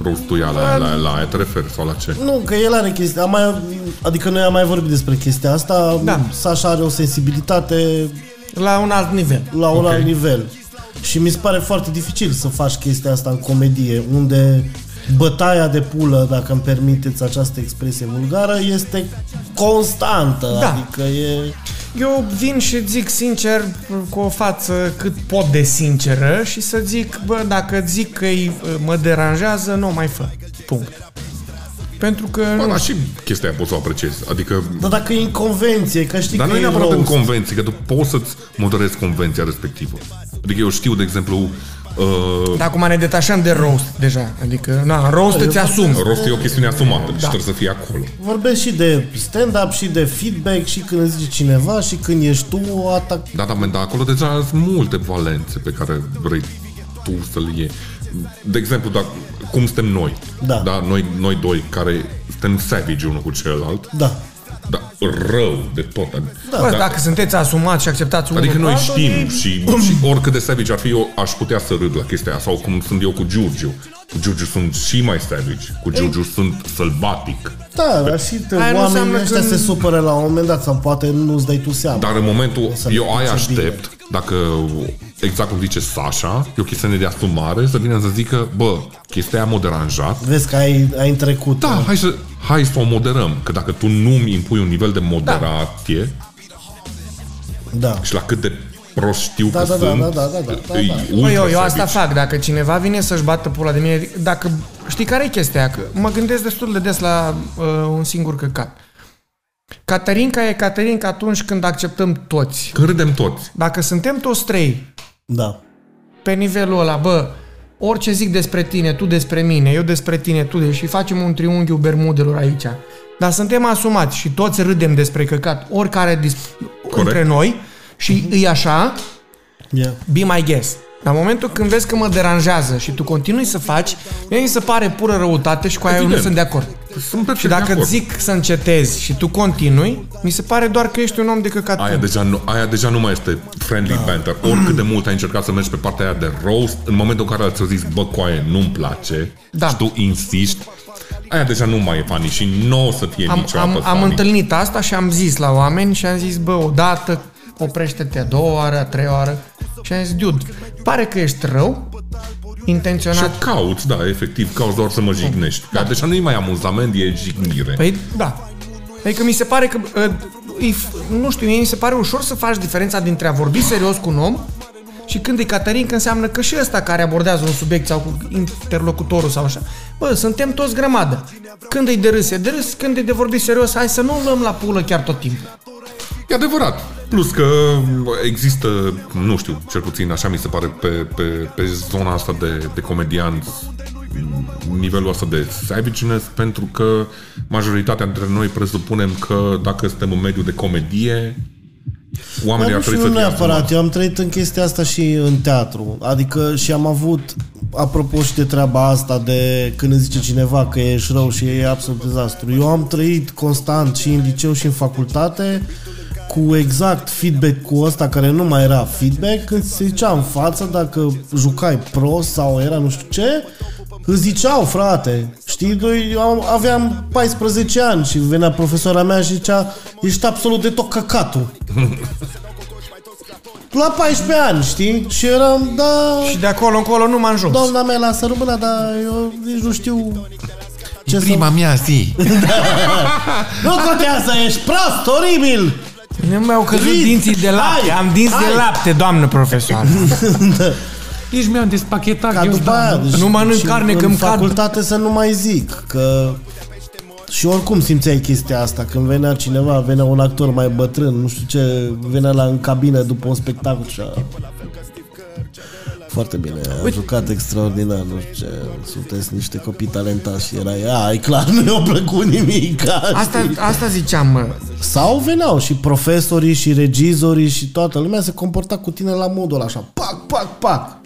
rostuiala la, la, la aia te referi sau la ce? Nu, că el are chestia, am mai, adică noi am mai vorbit despre chestia asta, Da. Sasha are o sensibilitate la un alt nivel. la un Ok. alt nivel. Și mi se pare foarte dificil să faci chestia asta în comedie, unde bătaia de pulă, dacă îmi permiteți această expresie vulgară, este constantă. Da. Adică e... Eu vin și zic sincer, cu o față cât pot de sinceră și să zic, bă, dacă zic că îi mă deranjează, nu o mai fă. Punct. Pentru că... Bă, nu dar și chestia aia poți să o apreciezi. Adică Dar dacă e în convenție, că știi Dar că nu e e neapărat în roast. convenție, că tu poți să-ți moderezi convenția respectivă. Adică eu știu, de exemplu, uh, Dar acum ne detașăm de roast deja. Adică, na, roast îți asumi. rost e o chestiune asumată Da. și trebuie să fie acolo. Vorbesc și de stand-up, și de feedback, și când îți zice cineva, și când ești tu, atac... Da, da, man, dar acolo deja sunt multe valențe pe care vrei tu să le iei. De exemplu, dacă, cum suntem noi. Da. da noi, noi doi care suntem savage unul cu celălalt. Da. Da, rău de tot. Bă, dacă sunteți asumați și acceptați unul Adică cu noi altul, știm e- și, și oricât de savage ar fi, eu aș putea să râd la chestia aia. Sau cum sunt eu cu Giurgiu. Juju sunt și mai savage. Cu Juju sunt sălbatic. Da, dar și te, Aia nu oamenii înseamnă ăștia că- se supără la un moment dat sau poate nu-ți dai tu seama. Dar în momentul, să eu aia ce bine. aștept, dacă, exact cum zice Sasha, e o chestiune de asumare, să vină să zică, bă, chestia aia m-a deranjat, Vezi că ai, ai în trecut. da, hai să, hai să o moderăm, că dacă tu nu-mi impui un nivel de moderație da. și la cât de prost știu Da, că da, da, sunt, da, da, da, da, da, îi da. ultra Bă, eu, eu asta savage. fac. Dacă cineva vine să-și bată pula de mine, dacă... Știi care e chestia? Că mă gândesc destul de des la uh, un singur căcat. Caterinca e Caterinca atunci când acceptăm toți. Când râdem toți. Dacă suntem toți trei Da. pe nivelul ăla, bă, orice zic despre tine, tu despre mine, eu despre tine, tu de și facem un triunghiul bermudelor aici. Dar suntem asumați și toți râdem despre căcat, oricare dis- între noi și îi așa, Yeah. be my guest. La momentul când vezi că mă deranjează și tu continui să faci, mie mi se pare pură răutate și cu aia eu nu Evident. sunt de acord. Sunt perfect Și dacă de acord. zic să încetezi și tu continui, mi se pare doar că ești un om de căcat. Aia deja, nu, aia deja nu mai este friendly da. banter. Oricât de mult ai încercat să mergi pe partea aia de roast, în momentul în care ți-o zis, bă, coaie, nu-mi place, Da. și tu insisti, aia deja nu mai e funny și nu o să fie am, niciodată am, am funny. întâlnit asta și am zis la oameni și am zis, bă, odată, oprește-te a doua oară, a treia oară. Și am zis, dude, pare că ești rău, Și intenționat. o cauți, da, efectiv, cauți doar să mă jignești. Da. Deja nu e mai amuzament, e jignire. Păi, da. Adică mi se pare că, uh, e, nu știu, mie mi se pare ușor să faci diferența dintre a vorbi serios cu un om și când e Caterin, că înseamnă că și ăsta care abordează un subiect sau cu interlocutorul sau așa. Bă, suntem toți grămadă. Când e de râs, e de râs, când e de vorbit serios, hai să nu luăm la pulă chiar tot timpul. E adevărat. Plus că există, nu știu, cel puțin așa mi se pare pe, pe, pe zona asta de, de comedianți nivelul ăsta de savageness pentru că majoritatea dintre noi presupunem că dacă suntem în mediul de comedie oamenii Dar ar nu trebui știu să fie neapărat, asumați. eu am trăit în chestia asta și în teatru. Adică și am avut, apropo și de treaba asta de când îți zice cineva că ești rău și e absolut dezastru. Eu am trăit constant și în liceu și în facultate cu exact feedback cu ăsta care nu mai era feedback, când se zicea în față dacă jucai prost sau era nu știu ce, îți ziceau, frate, știi, eu am- aveam 14 ani și venea profesora mea și zicea, ești absolut de tot căcatul. (laughs) La 14 ani, știi? Și eram, da, Și de acolo încolo nu m-am jos. doamna mea, lasă rămâna, dar eu nici nu știu ce Prima să... mea zi. (laughs) Nu contează, ești prost, oribil! Nu mi-au căzut Rid! dinții de lapte. Hai! Am dinți de Hai! lapte, doamnă profesoară. Nici mi-am despachetat. Ca eu, după da, aia, deci, Nu mănânc și carne în când cad. facultate să nu mai zic, că... Și oricum simțeai chestia asta Când venea cineva, venea un actor mai bătrân Nu știu ce, venea la în cabină După un spectacol și a... Foarte bine, a jucat extraordinar Nu știu ce, sunteți niște copii talentați Și era, ai clar, nu i-a plăcut nimic Asta, asta ziceam, mă. Sau veneau și profesorii și regizorii Și toată lumea se comporta cu tine la modul ăla Așa, pac, pac, pac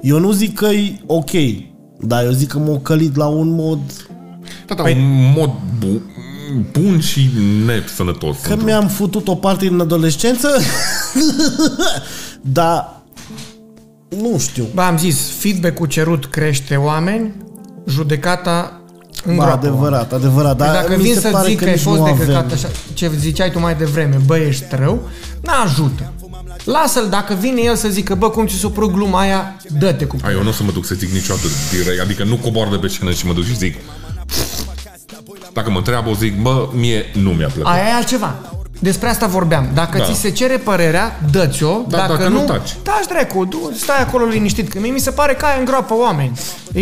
Eu nu zic că e ok Dar eu zic că m-au călit la un mod Da, da, un mod bu- bun și nesănătos. Că mi-am futut o parte din adolescență (laughs) Dar Nu știu Ba, am zis, feedback-ul cerut crește oameni, judecata Ba, îngroapă adevărat, adevărat Dar Dar dacă mi vin se să pare zic că că ai nici fost nu de avem. căcat așa, ce ziceai tu mai devreme, bă, ești rău, n-ajută. Lasă-l, dacă vine el să zică, bă, cum ți s-a părut gluma aia, dă-te cu Ai, eu nu o să mă duc să zic niciodată direct, adică nu cobor de pe scenă și mă duc și zic dacă mă întreabă, o zic, bă, mie nu mi-a plăcut. Aia e altceva. Despre asta vorbeam. Dacă Da. ți se cere părerea, dă-ți-o. Da, dacă, dacă nu, nu, taci. taci dracu, du, stai acolo liniștit. Că mie mi se pare că aia îngroapă oameni. E,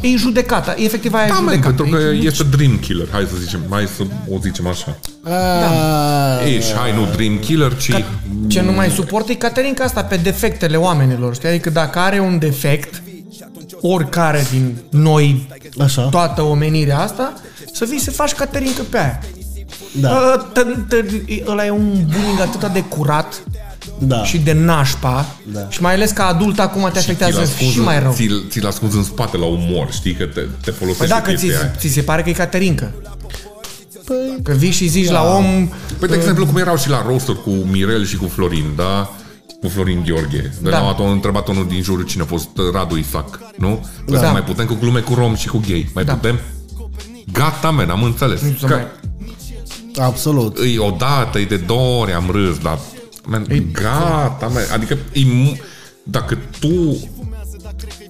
e judecata. Efectiv aia Da, e man, judecata. pentru că E- este dream killer, hai să zicem, hai să o zicem așa. A, Ești, hai, nu dream killer, ci Ce nu mai suportă e Caterinca asta pe defectele oamenilor. Știi? Adică dacă are un defect, oricare din noi, Așa. toată omenirea asta, să vii să faci Caterinca pe aia. Da, Ă, tă- tă- Ăla e un bullying atât de curat da și de nașpa Da. și mai ales ca adult acum te ți-l afectează ascunzi, și mai rău. ți-l, ți-l ascunzi în spate la umor, știi, că te, te Păi folosește dacă ți, chestia aia. ți se pare că e Caterinca. Păi, Că vii și zici la om Păi, de exemplu, cum erau și la roster cu Mirel și cu Florin, da? cu Florin Gheorghe. De Da. da. a întrebat unul din jur cine a fost Radu Isac, nu? Da. Da. Mai putem cu glume cu rom și cu gay. Mai Da. putem? Gata, men, am înțeles. Nu să Că mai... Absolut. îi odată, e de două ori am râs, dar man, gata, man. Adică e, mu- dacă tu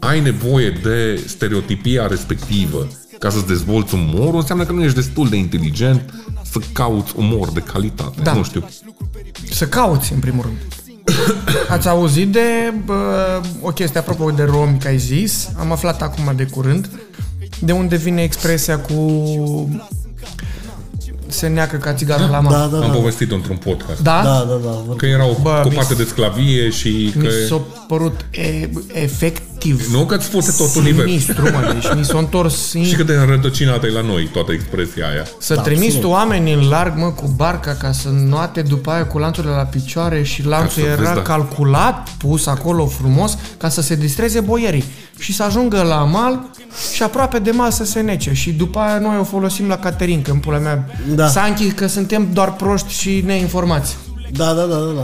ai nevoie de stereotipia respectivă ca să-ți dezvolți umorul, înseamnă că nu ești destul de inteligent să cauți umor de calitate. Da. Nu știu. Să cauți, în primul rând. Ați auzit de bă, o chestie apropo de romi că ai zis? Am aflat acum de curând de unde vine expresia cu se neacă ca țigarul la masă. Da, da, Am da. povestit într-un podcast. Da? Da, da, da. Că erau Bă, cu mi parte s- de sclavie și că... Mi s-a părut e, efectiv Nu că îți fute tot universul. sinistru, mă, deci mi s-a întors (laughs) in... Și cât de înrădăcinată e la noi toată expresia aia. Să Da, trimiți tu absolut. oameni în larg, mă, cu barca ca să noate după aia cu lanțurile la picioare și lanțul să era vezi, da. calculat, pus acolo frumos, ca să se distreze boierii și să ajungă la mal și aproape de mal să se nece. Și după aia noi o folosim la Caterin, că în pula mea Da. Sanchi, că suntem doar proști și neinformați. Da, da, da, da. da.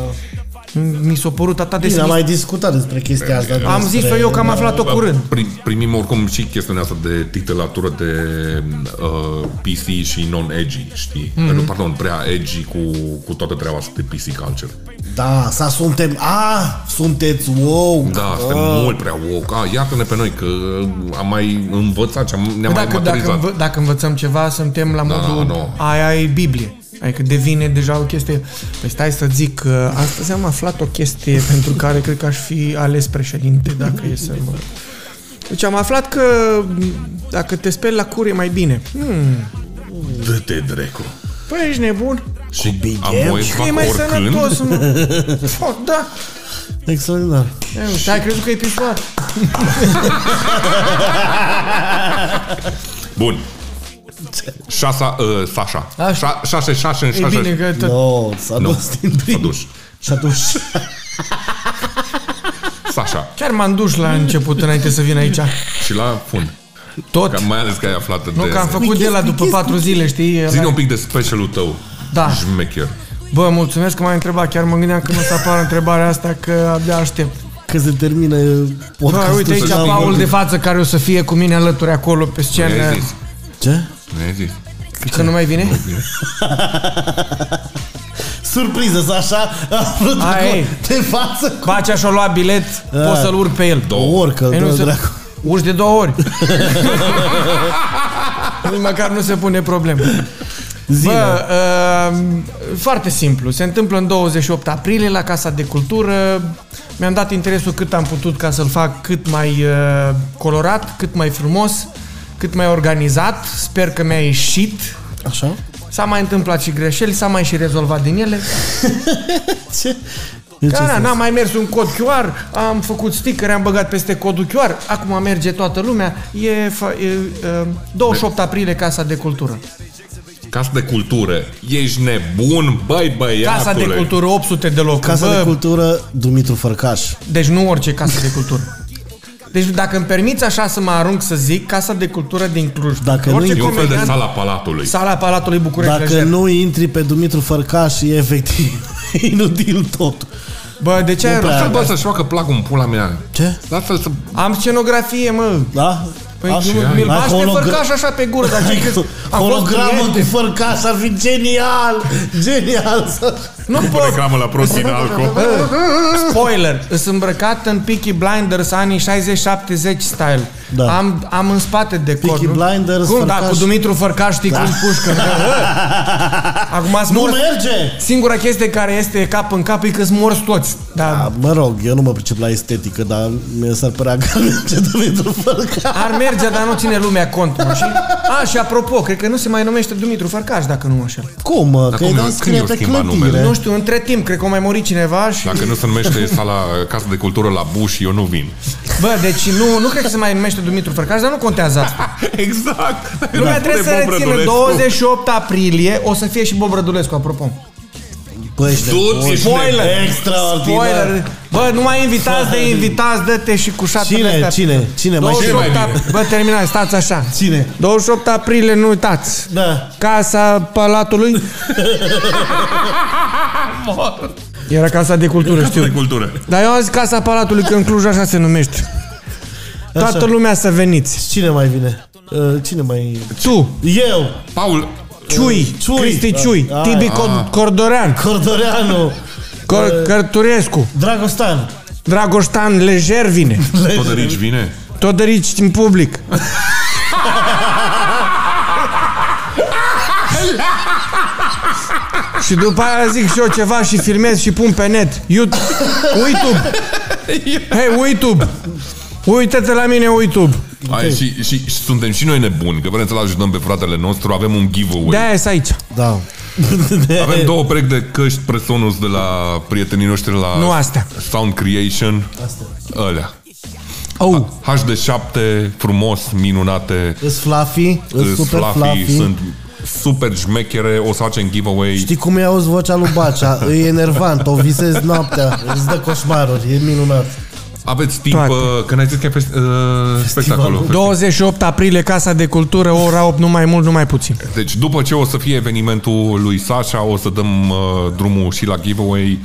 Mi s-a părut atât de Bine, am sinistru. mai discutat despre chestia asta. Am despre- zis-o eu că am aflat-o curând. Pri- primim oricum și chestiunea asta de titulatură de uh, PC și non-edgy, știi? Mhm. Mm-hmm. Pardon, prea edgy cu, cu toată treaba asta de PC culture. Da, sa suntem... A, sunteți wow. Da, suntem mult prea woke. Ah, iartă-ne pe noi că am mai învățat și am, ne-am mai Păi Dacă, dacă, maturizat. învă, dacă învățăm ceva, suntem la Da, modul nu. aia e Biblie. Adică devine deja o chestie... Păi stai să zic că astăzi am aflat o chestie (laughs) pentru care cred că aș fi ales președinte dacă e să mă... Deci am aflat că dacă te speli la cur e mai bine. Hmm, Dă-te drecu. păi ești nebun? Și Big am M voie să E fac mai oricând. sănătos, mă. Foc, (laughs) da. Extraordinar. E, uite, ai crezut că e pisoar. Bun. Șasa, uh, Sasha. Așa. Șa- Șase, șase, în E șase. bine că tot... No, s-a Nu, dus din s-a prim. dus. S-a dus. Sasha. Chiar m-am dus la început înainte să vin aici. Și la fund. Tot. Că mai ales că ai aflat de... Nu, că am făcut de la după patru zile, știi? Zine un pic de specialul tău. Da. Șmecher. Bă, mulțumesc că m-ai întrebat. Chiar mă gândeam când o să apară întrebarea asta, că abia aștept. Că se termină Bă, podcastul. uite aici și n-am Paul vorbit. de față care o să fie cu mine alături acolo pe Nu scenă. ai zis. Ce? Nu ai zis. Că nu mai vine? (laughs) Surpriză, să așa a vrut Aia acolo e. de față. Bacea și-a luat bilet, poți să-l urc pe el. Două ori, că Ei, nu dă se... dracu. Urci de două ori. (laughs) (laughs) Nici Măcar nu se pune problemă. Zile. Bă, uh, foarte simplu. Se întâmplă în 28 aprilie la Casa de Cultură. Mi-am dat interesul cât am putut ca să-l fac cât mai uh, colorat, cât mai frumos, cât mai organizat. Sper că mi-a ieșit. Așa? S-a mai întâmplat și greșeli, s-a mai și rezolvat din ele. (laughs) Ce? De ce Da, da, sens? n-am mai mers un cod QR, am făcut sticker, am băgat peste codul QR, acum merge toată lumea. E, fa- e uh, 28 aprilie Casa de Cultură. Casă de cultură. Ești nebun, băi băiatule. Casa de Cultură, 800 de locuri. Casa Bă, de cultură, Dumitru Fărcaș. Deci nu orice casă de cultură. Deci dacă îmi permiți așa să mă arunc să zic, Casa de Cultură din Cluj. Dacă orice nu E un fel de comediant- sala palatului. Sala Palatului București Dacă Lejer. nu intri pe Dumitru Fărcaș, e efectiv (laughs) inutil tot. Bă, de ce ai Nu prea. rugat? Lasă-l bă să-și facă placul în pula mea. Ce? Lasă-l să... Am scenografie, mă. Da? Păi Așa. mi- mi-l Hai, bași pe hologra- fărcaș așa pe gură, dar ce crezi? Am fost Hologramă cu cliente. Fărcaș ar fi genial! Genial! Să- Nu Pune pot. reclamă la Prostinalco. (laughs) Spoiler, sunt îmbrăcat în Peaky Blinders anii 60-70 style. Da. Am, am în spate de cod. Peaky nu? Blinders, Cum, da, Fărcaș. cu Dumitru Fărcaș, știi cum pușcă. (laughs) Acum ați Nu mors. merge! Singura chestie care este cap în cap e că-s morți toți. Da. Da, mă rog, eu nu mă pricep la estetică, dar mi s-ar părea că (laughs) merge Dumitru Fărcaș. Ar merge, dar nu ține lumea cont. mă, Și, a, și apropo, cred că nu se mai numește Dumitru Fărcaș, dacă nu mă înșel. Cum, mă? Că cum e i-o- dat când scrie i-o pe schimba clădire. numele? Nu știu, între timp, cred că a mai murit cineva și... Dacă nu se numește (laughs) sala Casă de Cultură la Buș, eu nu vin. Bă, deci nu, nu cred că se mai numește Dumitru Fărcaș, dar nu contează asta. (laughs) Exact. Lumea Da. trebuie să Pune Bob rețină Rădulescu. 28 aprilie o să fie și Bob Rădulescu, apropo. Bă, ești Du-ți, nebun. ești Spoiler! Extraordinar. Spoiler! Bă, nu mai invitați de invitați, dă-te și cu șaptele Cine, astea. cine, cine? Mai 28 știu? ap- Bă, terminați, stați așa. Cine? 28 aprilie, nu uitați. Da. Casa Palatului. (laughs) Era Casa de Cultură, De știu. cultură. Dar eu am zis Casa Palatului, că în Cluj așa se numește. Toată Așa. lumea să veniți. Cine mai vine? Uh, Cine mai... Tu, Eu! Paul, Ciui, Ciui. Cristi Ciui, Ah, Tibi ah. Cor- Cordorean, Cordoreanu! Cor- Cărturescu, Dragostan! Dragoștan Lejer vine. Todărici vine? Todărici în public. și după aia zic și eu ceva și filmez și pun pe net. (laughs) YouTube. YouTube. Hei, YouTube. Uită-te la mine, YouTube. Ai, și, și, și, suntem și noi nebuni, că vrem să-l ajutăm pe fratele nostru, avem un giveaway. De-aia e aici. Da. (laughs) Avem două perechi de căști Presonus de la prietenii noștri la Nu astea. Sound Creation. Astea. Alea. Oh. HD7, frumos, minunate, Îs fluffy, îs îs super fluffy, fluffy. sunt super șmechere, o să facem giveaway. Știi cum îi auzi vocea lui Bacea? e enervant, o visezi noaptea, îți dă coșmaruri, e minunat. Aveți timp, Toate. uh, când ai zis că e fest, uh, spectacolul. 28 aprilie, Casa de Cultură, ora 8, nu mai mult, nu mai puțin. Deci după ce o să fie evenimentul lui Sasha, o să dăm uh, drumul și la giveaway.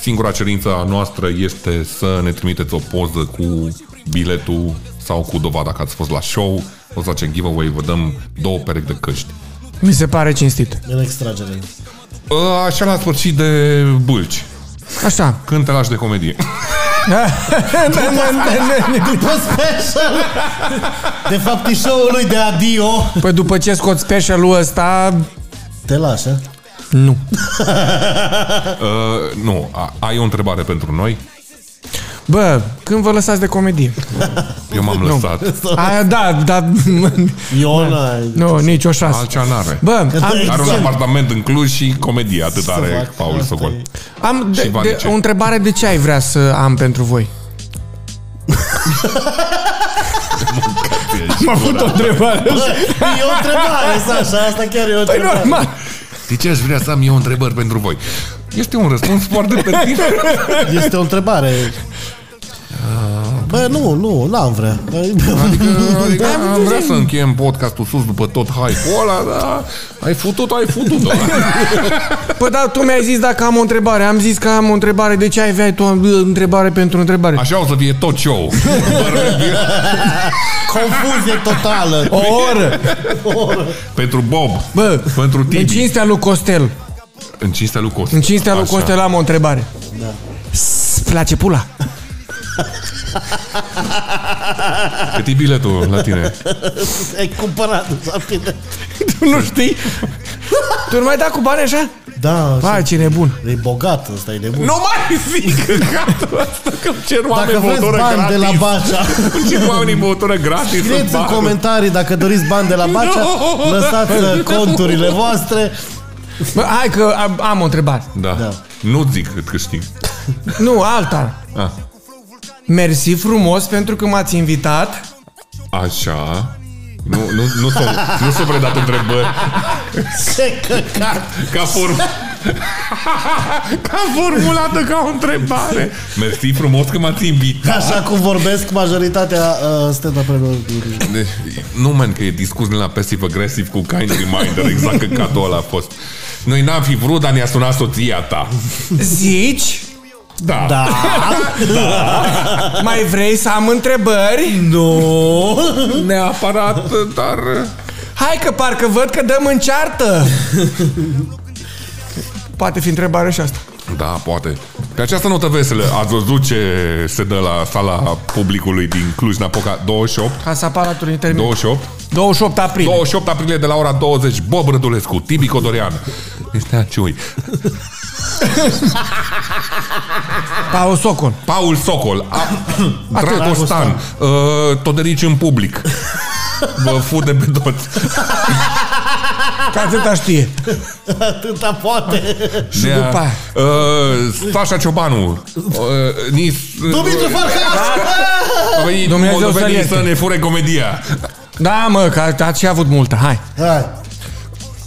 Singura cerință a noastră este să ne trimiteți o poză cu biletul sau cu dovada că ați fost la show. O să facem giveaway, vă dăm două perechi de căști. Mi se pare cinstit. În extragere. Uh, Așa la sfârșit de bâlci. Așa. Când te lași de comedie. (laughs) După (laughs) special! De fapt, e show-ul lui de adio. Păi după ce scot specialul ăsta, Te lași, a? nu. (laughs) Uh, nu, a, ai o întrebare pentru noi? Bă, când vă lăsați de comedie? (laughs) Eu m-am lăsat. A, da, da, (laughs) Iona, nu, nici o șansă. Altceva n-are. Bă, am, Are un apartament în Cluj și comedie, atât are fac, Paul asta Socol. e. am de, Și de, Vanice. o întrebare de ce ai vrea să am pentru voi? (laughs) Am avut o întrebare. E o întrebare, Sasha, asta chiar e o Păi întrebare. normal. De ce aș vrea să am eu întrebări pentru voi? Este un răspuns foarte pertinent. Este o întrebare. Bă, nu, nu, n-am vrea. Adică am vrea să încheiem podcastul sus după tot hype-ul ăla, dar ai futut, ai futut Păi da, tu mi-ai zis dacă am o întrebare. Am zis că am o întrebare. De ce ai avea tu o întrebare pentru întrebare? Așa o să fie tot show. Confuzie totală. O oră. pentru Bob, Bă, pentru în Tibi, cinstea lui Costel. în cinstea lui Costel. În cinstea lui Așa. Costel am o întrebare. Da. Îți place pula? Cât e biletul la tine? Ai cumpărat rapid. Tu nu știi? tu nu mai dai cu bani așa? Da, Vai, ce nebun. e bogat ăsta, e nebun. Nu mai zic (laughs) gata asta că cer oameni Dacă vreți băutură bani de la gratis. Bacea, (laughs) Cer oamenii băutură gratis. scrieți în bani. comentarii dacă doriți bani de la Bacea, No! lăsați uh, conturile voastre. Bă, hai că am, am o întrebare. Da. Da. Nu zic cât câștig. Nu, alta. Ah. Mersi frumos pentru că m-ați invitat. Așa. Nu, nu, nu s-au, nu s-au predat întrebări Ce căcat! ca form... ca formulată ca o întrebare. Mersi frumos că m-ați invitat. Așa cum vorbesc majoritatea uh, stand-up-urilor. De, nu, man, că e discurs de la passive agresiv cu kind reminder, exact că cadou ăla a fost. Noi n-am fi vrut, dar ne-a sunat soția ta. Zici? Da. Da. (laughs) Mai vrei să am întrebări? Nu. Neapărat, dar... Hai că parcă văd că dăm în ceartă. Poate fi întrebare și asta. Da, poate. Pe această notă veselă, ați văzut ce se dă la sala publicului din Cluj-Napoca 28? Casa Palatului termin. 28? 28 aprilie. 28 aprilie de la ora 20, Bob Rădulescu, Tibi Codorian. Este Ciui. (laughs) Paul Socol. Paul Socol, a, Dragostan, uh, Toderici în public. Vă fude pe toți. Ca atâta știe. Atâta poate. Și după aia. Uh, Sasha Ciobanu. Uh, Nis, Dumitru Farkas! a venit Dumnezeu să-l moldovenii ierte. să ne fure comedia. Da, mă, că ați și avut multă. Hai. Hai.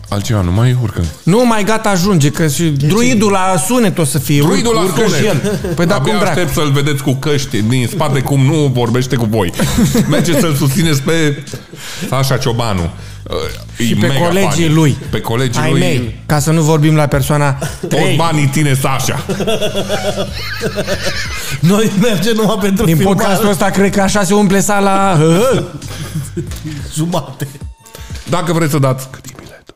Altceva, nu mai urcă. Nu, mai gata, ajunge, că și druidul la sunet o să fie. Druidul la urcă sunet. și el. Păi da, Abia cum dracu. aștept să-l vedeți cu căști din spate cum nu vorbește cu voi. Mergeți să-l susțineți pe Sasha Ciobanu. Uh, Și e pe mega colegii funny. lui. Pe colegii Ai lui. mei, ca să nu vorbim la persoana Toți 3. banii tine Sasha. Noi mergem numai pentru Din filmare. podcastul ăsta cred că așa se umple sala (laughs) Jumate. Dacă vreți să dați cât e biletul?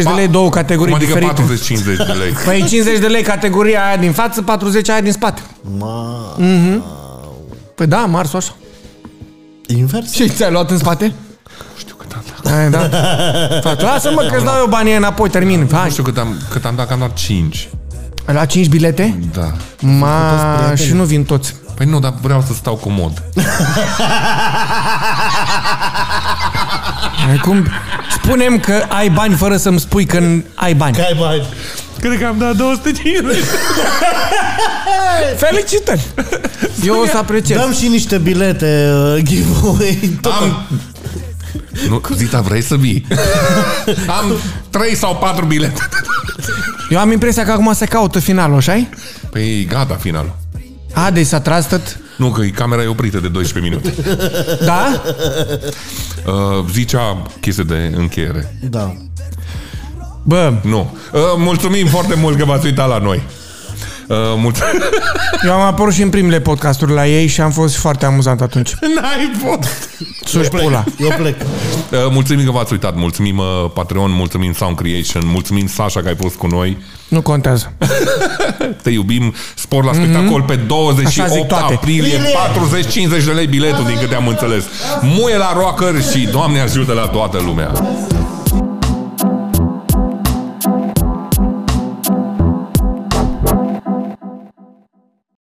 40-50 de lei, două categorii Cum adică diferite. 40-50 de lei? Păi 50 de lei categoria aia din față, 40 aia din spate. Ma... Păi da, mars așa. Invers? Ce ți-ai luat în spate? Nu știu cât am dat. Ai, da. Frate, lasă-mă că îți dau eu banii înapoi, termin. Nu Hai. știu cât am, cât am dat, că am dat 5. La 5 bilete? Da. Ma, și nu vin toți. Păi nu, dar vreau să stau comod. Cum spunem că ai bani fără să-mi spui că ai bani. Că ai bani. Cred că am dat 250. Felicitări! Eu o să apreciez. Dăm și niște bilete uh, giveaway. Tot Am... Nu, Zita, vrei să vii? (laughs) Am 3 sau 4 bilete. Eu am impresia că acum se caută finalul, așa Păi gata finalul. A, deci s-a tras tot. Nu, că camera e oprită de 12 minute. Da? Uh, zicea chestie de încheiere. Da. Bă, Nu. Uh, mulțumim foarte mult că v-ați uitat la noi. Uh, mulțumim. (laughs) eu am apărut și în primele podcasturi la ei și am fost foarte amuzant atunci. (laughs) N-ai fost. Suși pula. Eu plec. Uh, mulțumim că v-ați uitat. Mulțumim uh, Patreon, mulțumim Sound Creation, mulțumim Sasha că ai fost cu noi. Nu contează. (laughs) Te iubim. Spor la spectacol pe Mhm. Așa zic 28 toate. aprilie. 40-50 de lei biletul, din câte am înțeles. Muie la rocker și Doamne ajută la toată lumea.